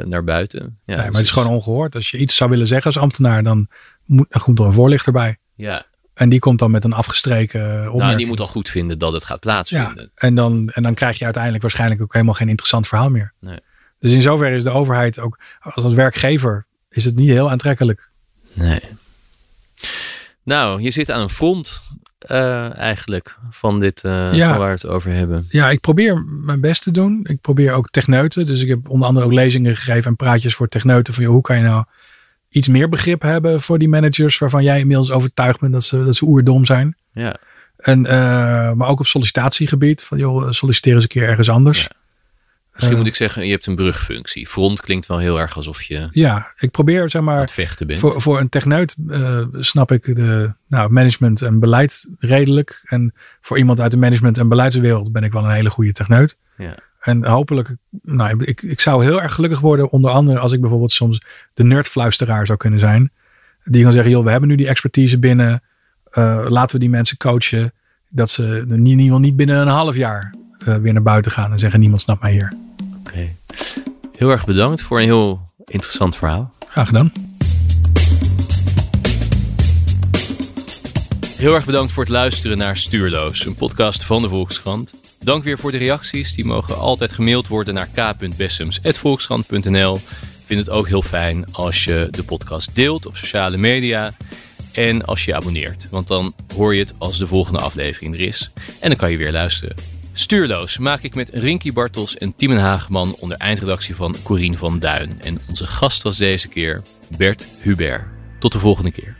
naar buiten. Ja, nee, maar dus het is gewoon ongehoord. Als je iets zou willen zeggen als ambtenaar, dan moet, dan komt er een voorlichter bij. Ja, En die komt dan met een afgestreken opmerking. nou, die moet al goed vinden dat het gaat Ja, plaatsvinden. en dan, en dan krijg je uiteindelijk waarschijnlijk ook helemaal geen interessant verhaal meer. Nee. Dus in zoverre is de overheid ook als een werkgever is het niet heel aantrekkelijk. Nee. Nou, je zit aan een front eh, eigenlijk van dit eh, Ja. waar we het over hebben. Ja, ik probeer mijn best te doen. Ik probeer ook techneuten. Dus ik heb onder andere ook lezingen gegeven en praatjes voor techneuten. Van joh, hoe kan je nou iets meer begrip hebben voor die managers waarvan jij inmiddels overtuigd bent dat ze, dat ze oerdom zijn. Ja. En, eh, maar ook op sollicitatiegebied. Van joh, solliciteer eens een keer ergens anders. Ja. Misschien Eh. moet ik zeggen, je hebt een brugfunctie. Front klinkt wel heel erg alsof je Ja, ik probeer zeg maar vechten bent. Voor, voor een techneut eh, snap ik de nou, management en beleid redelijk. En voor iemand uit de management- en beleidswereld ben ik wel een hele goede techneut. Ja. En hopelijk, nou, ik, ik zou heel erg gelukkig worden, onder andere als ik bijvoorbeeld soms de nerdfluisteraar zou kunnen zijn. Die kan zeggen, joh, we hebben nu die expertise binnen. eh, laten we die mensen coachen. Dat ze in ieder geval niet binnen een half jaar eh, weer naar buiten gaan en zeggen, niemand snapt mij hier. Oké. Heel erg bedankt voor een heel interessant verhaal. Graag gedaan. Heel erg bedankt voor het luisteren naar Stuurloos, een podcast van de Volkskrant. Dank weer voor de reacties. Die mogen altijd gemaild worden naar k.bessems.volkskrant.nl. Ik vind het ook heel fijn als je de podcast deelt op sociale media. En als je abonneert, want dan hoor je het als de volgende aflevering er is. En dan kan je weer luisteren. Stuurloos maak ik met Rinky Bartels en Timen Hageman onder eindredactie van Corine van Duin. En onze gast was deze keer Bert Hubert. Tot de volgende keer.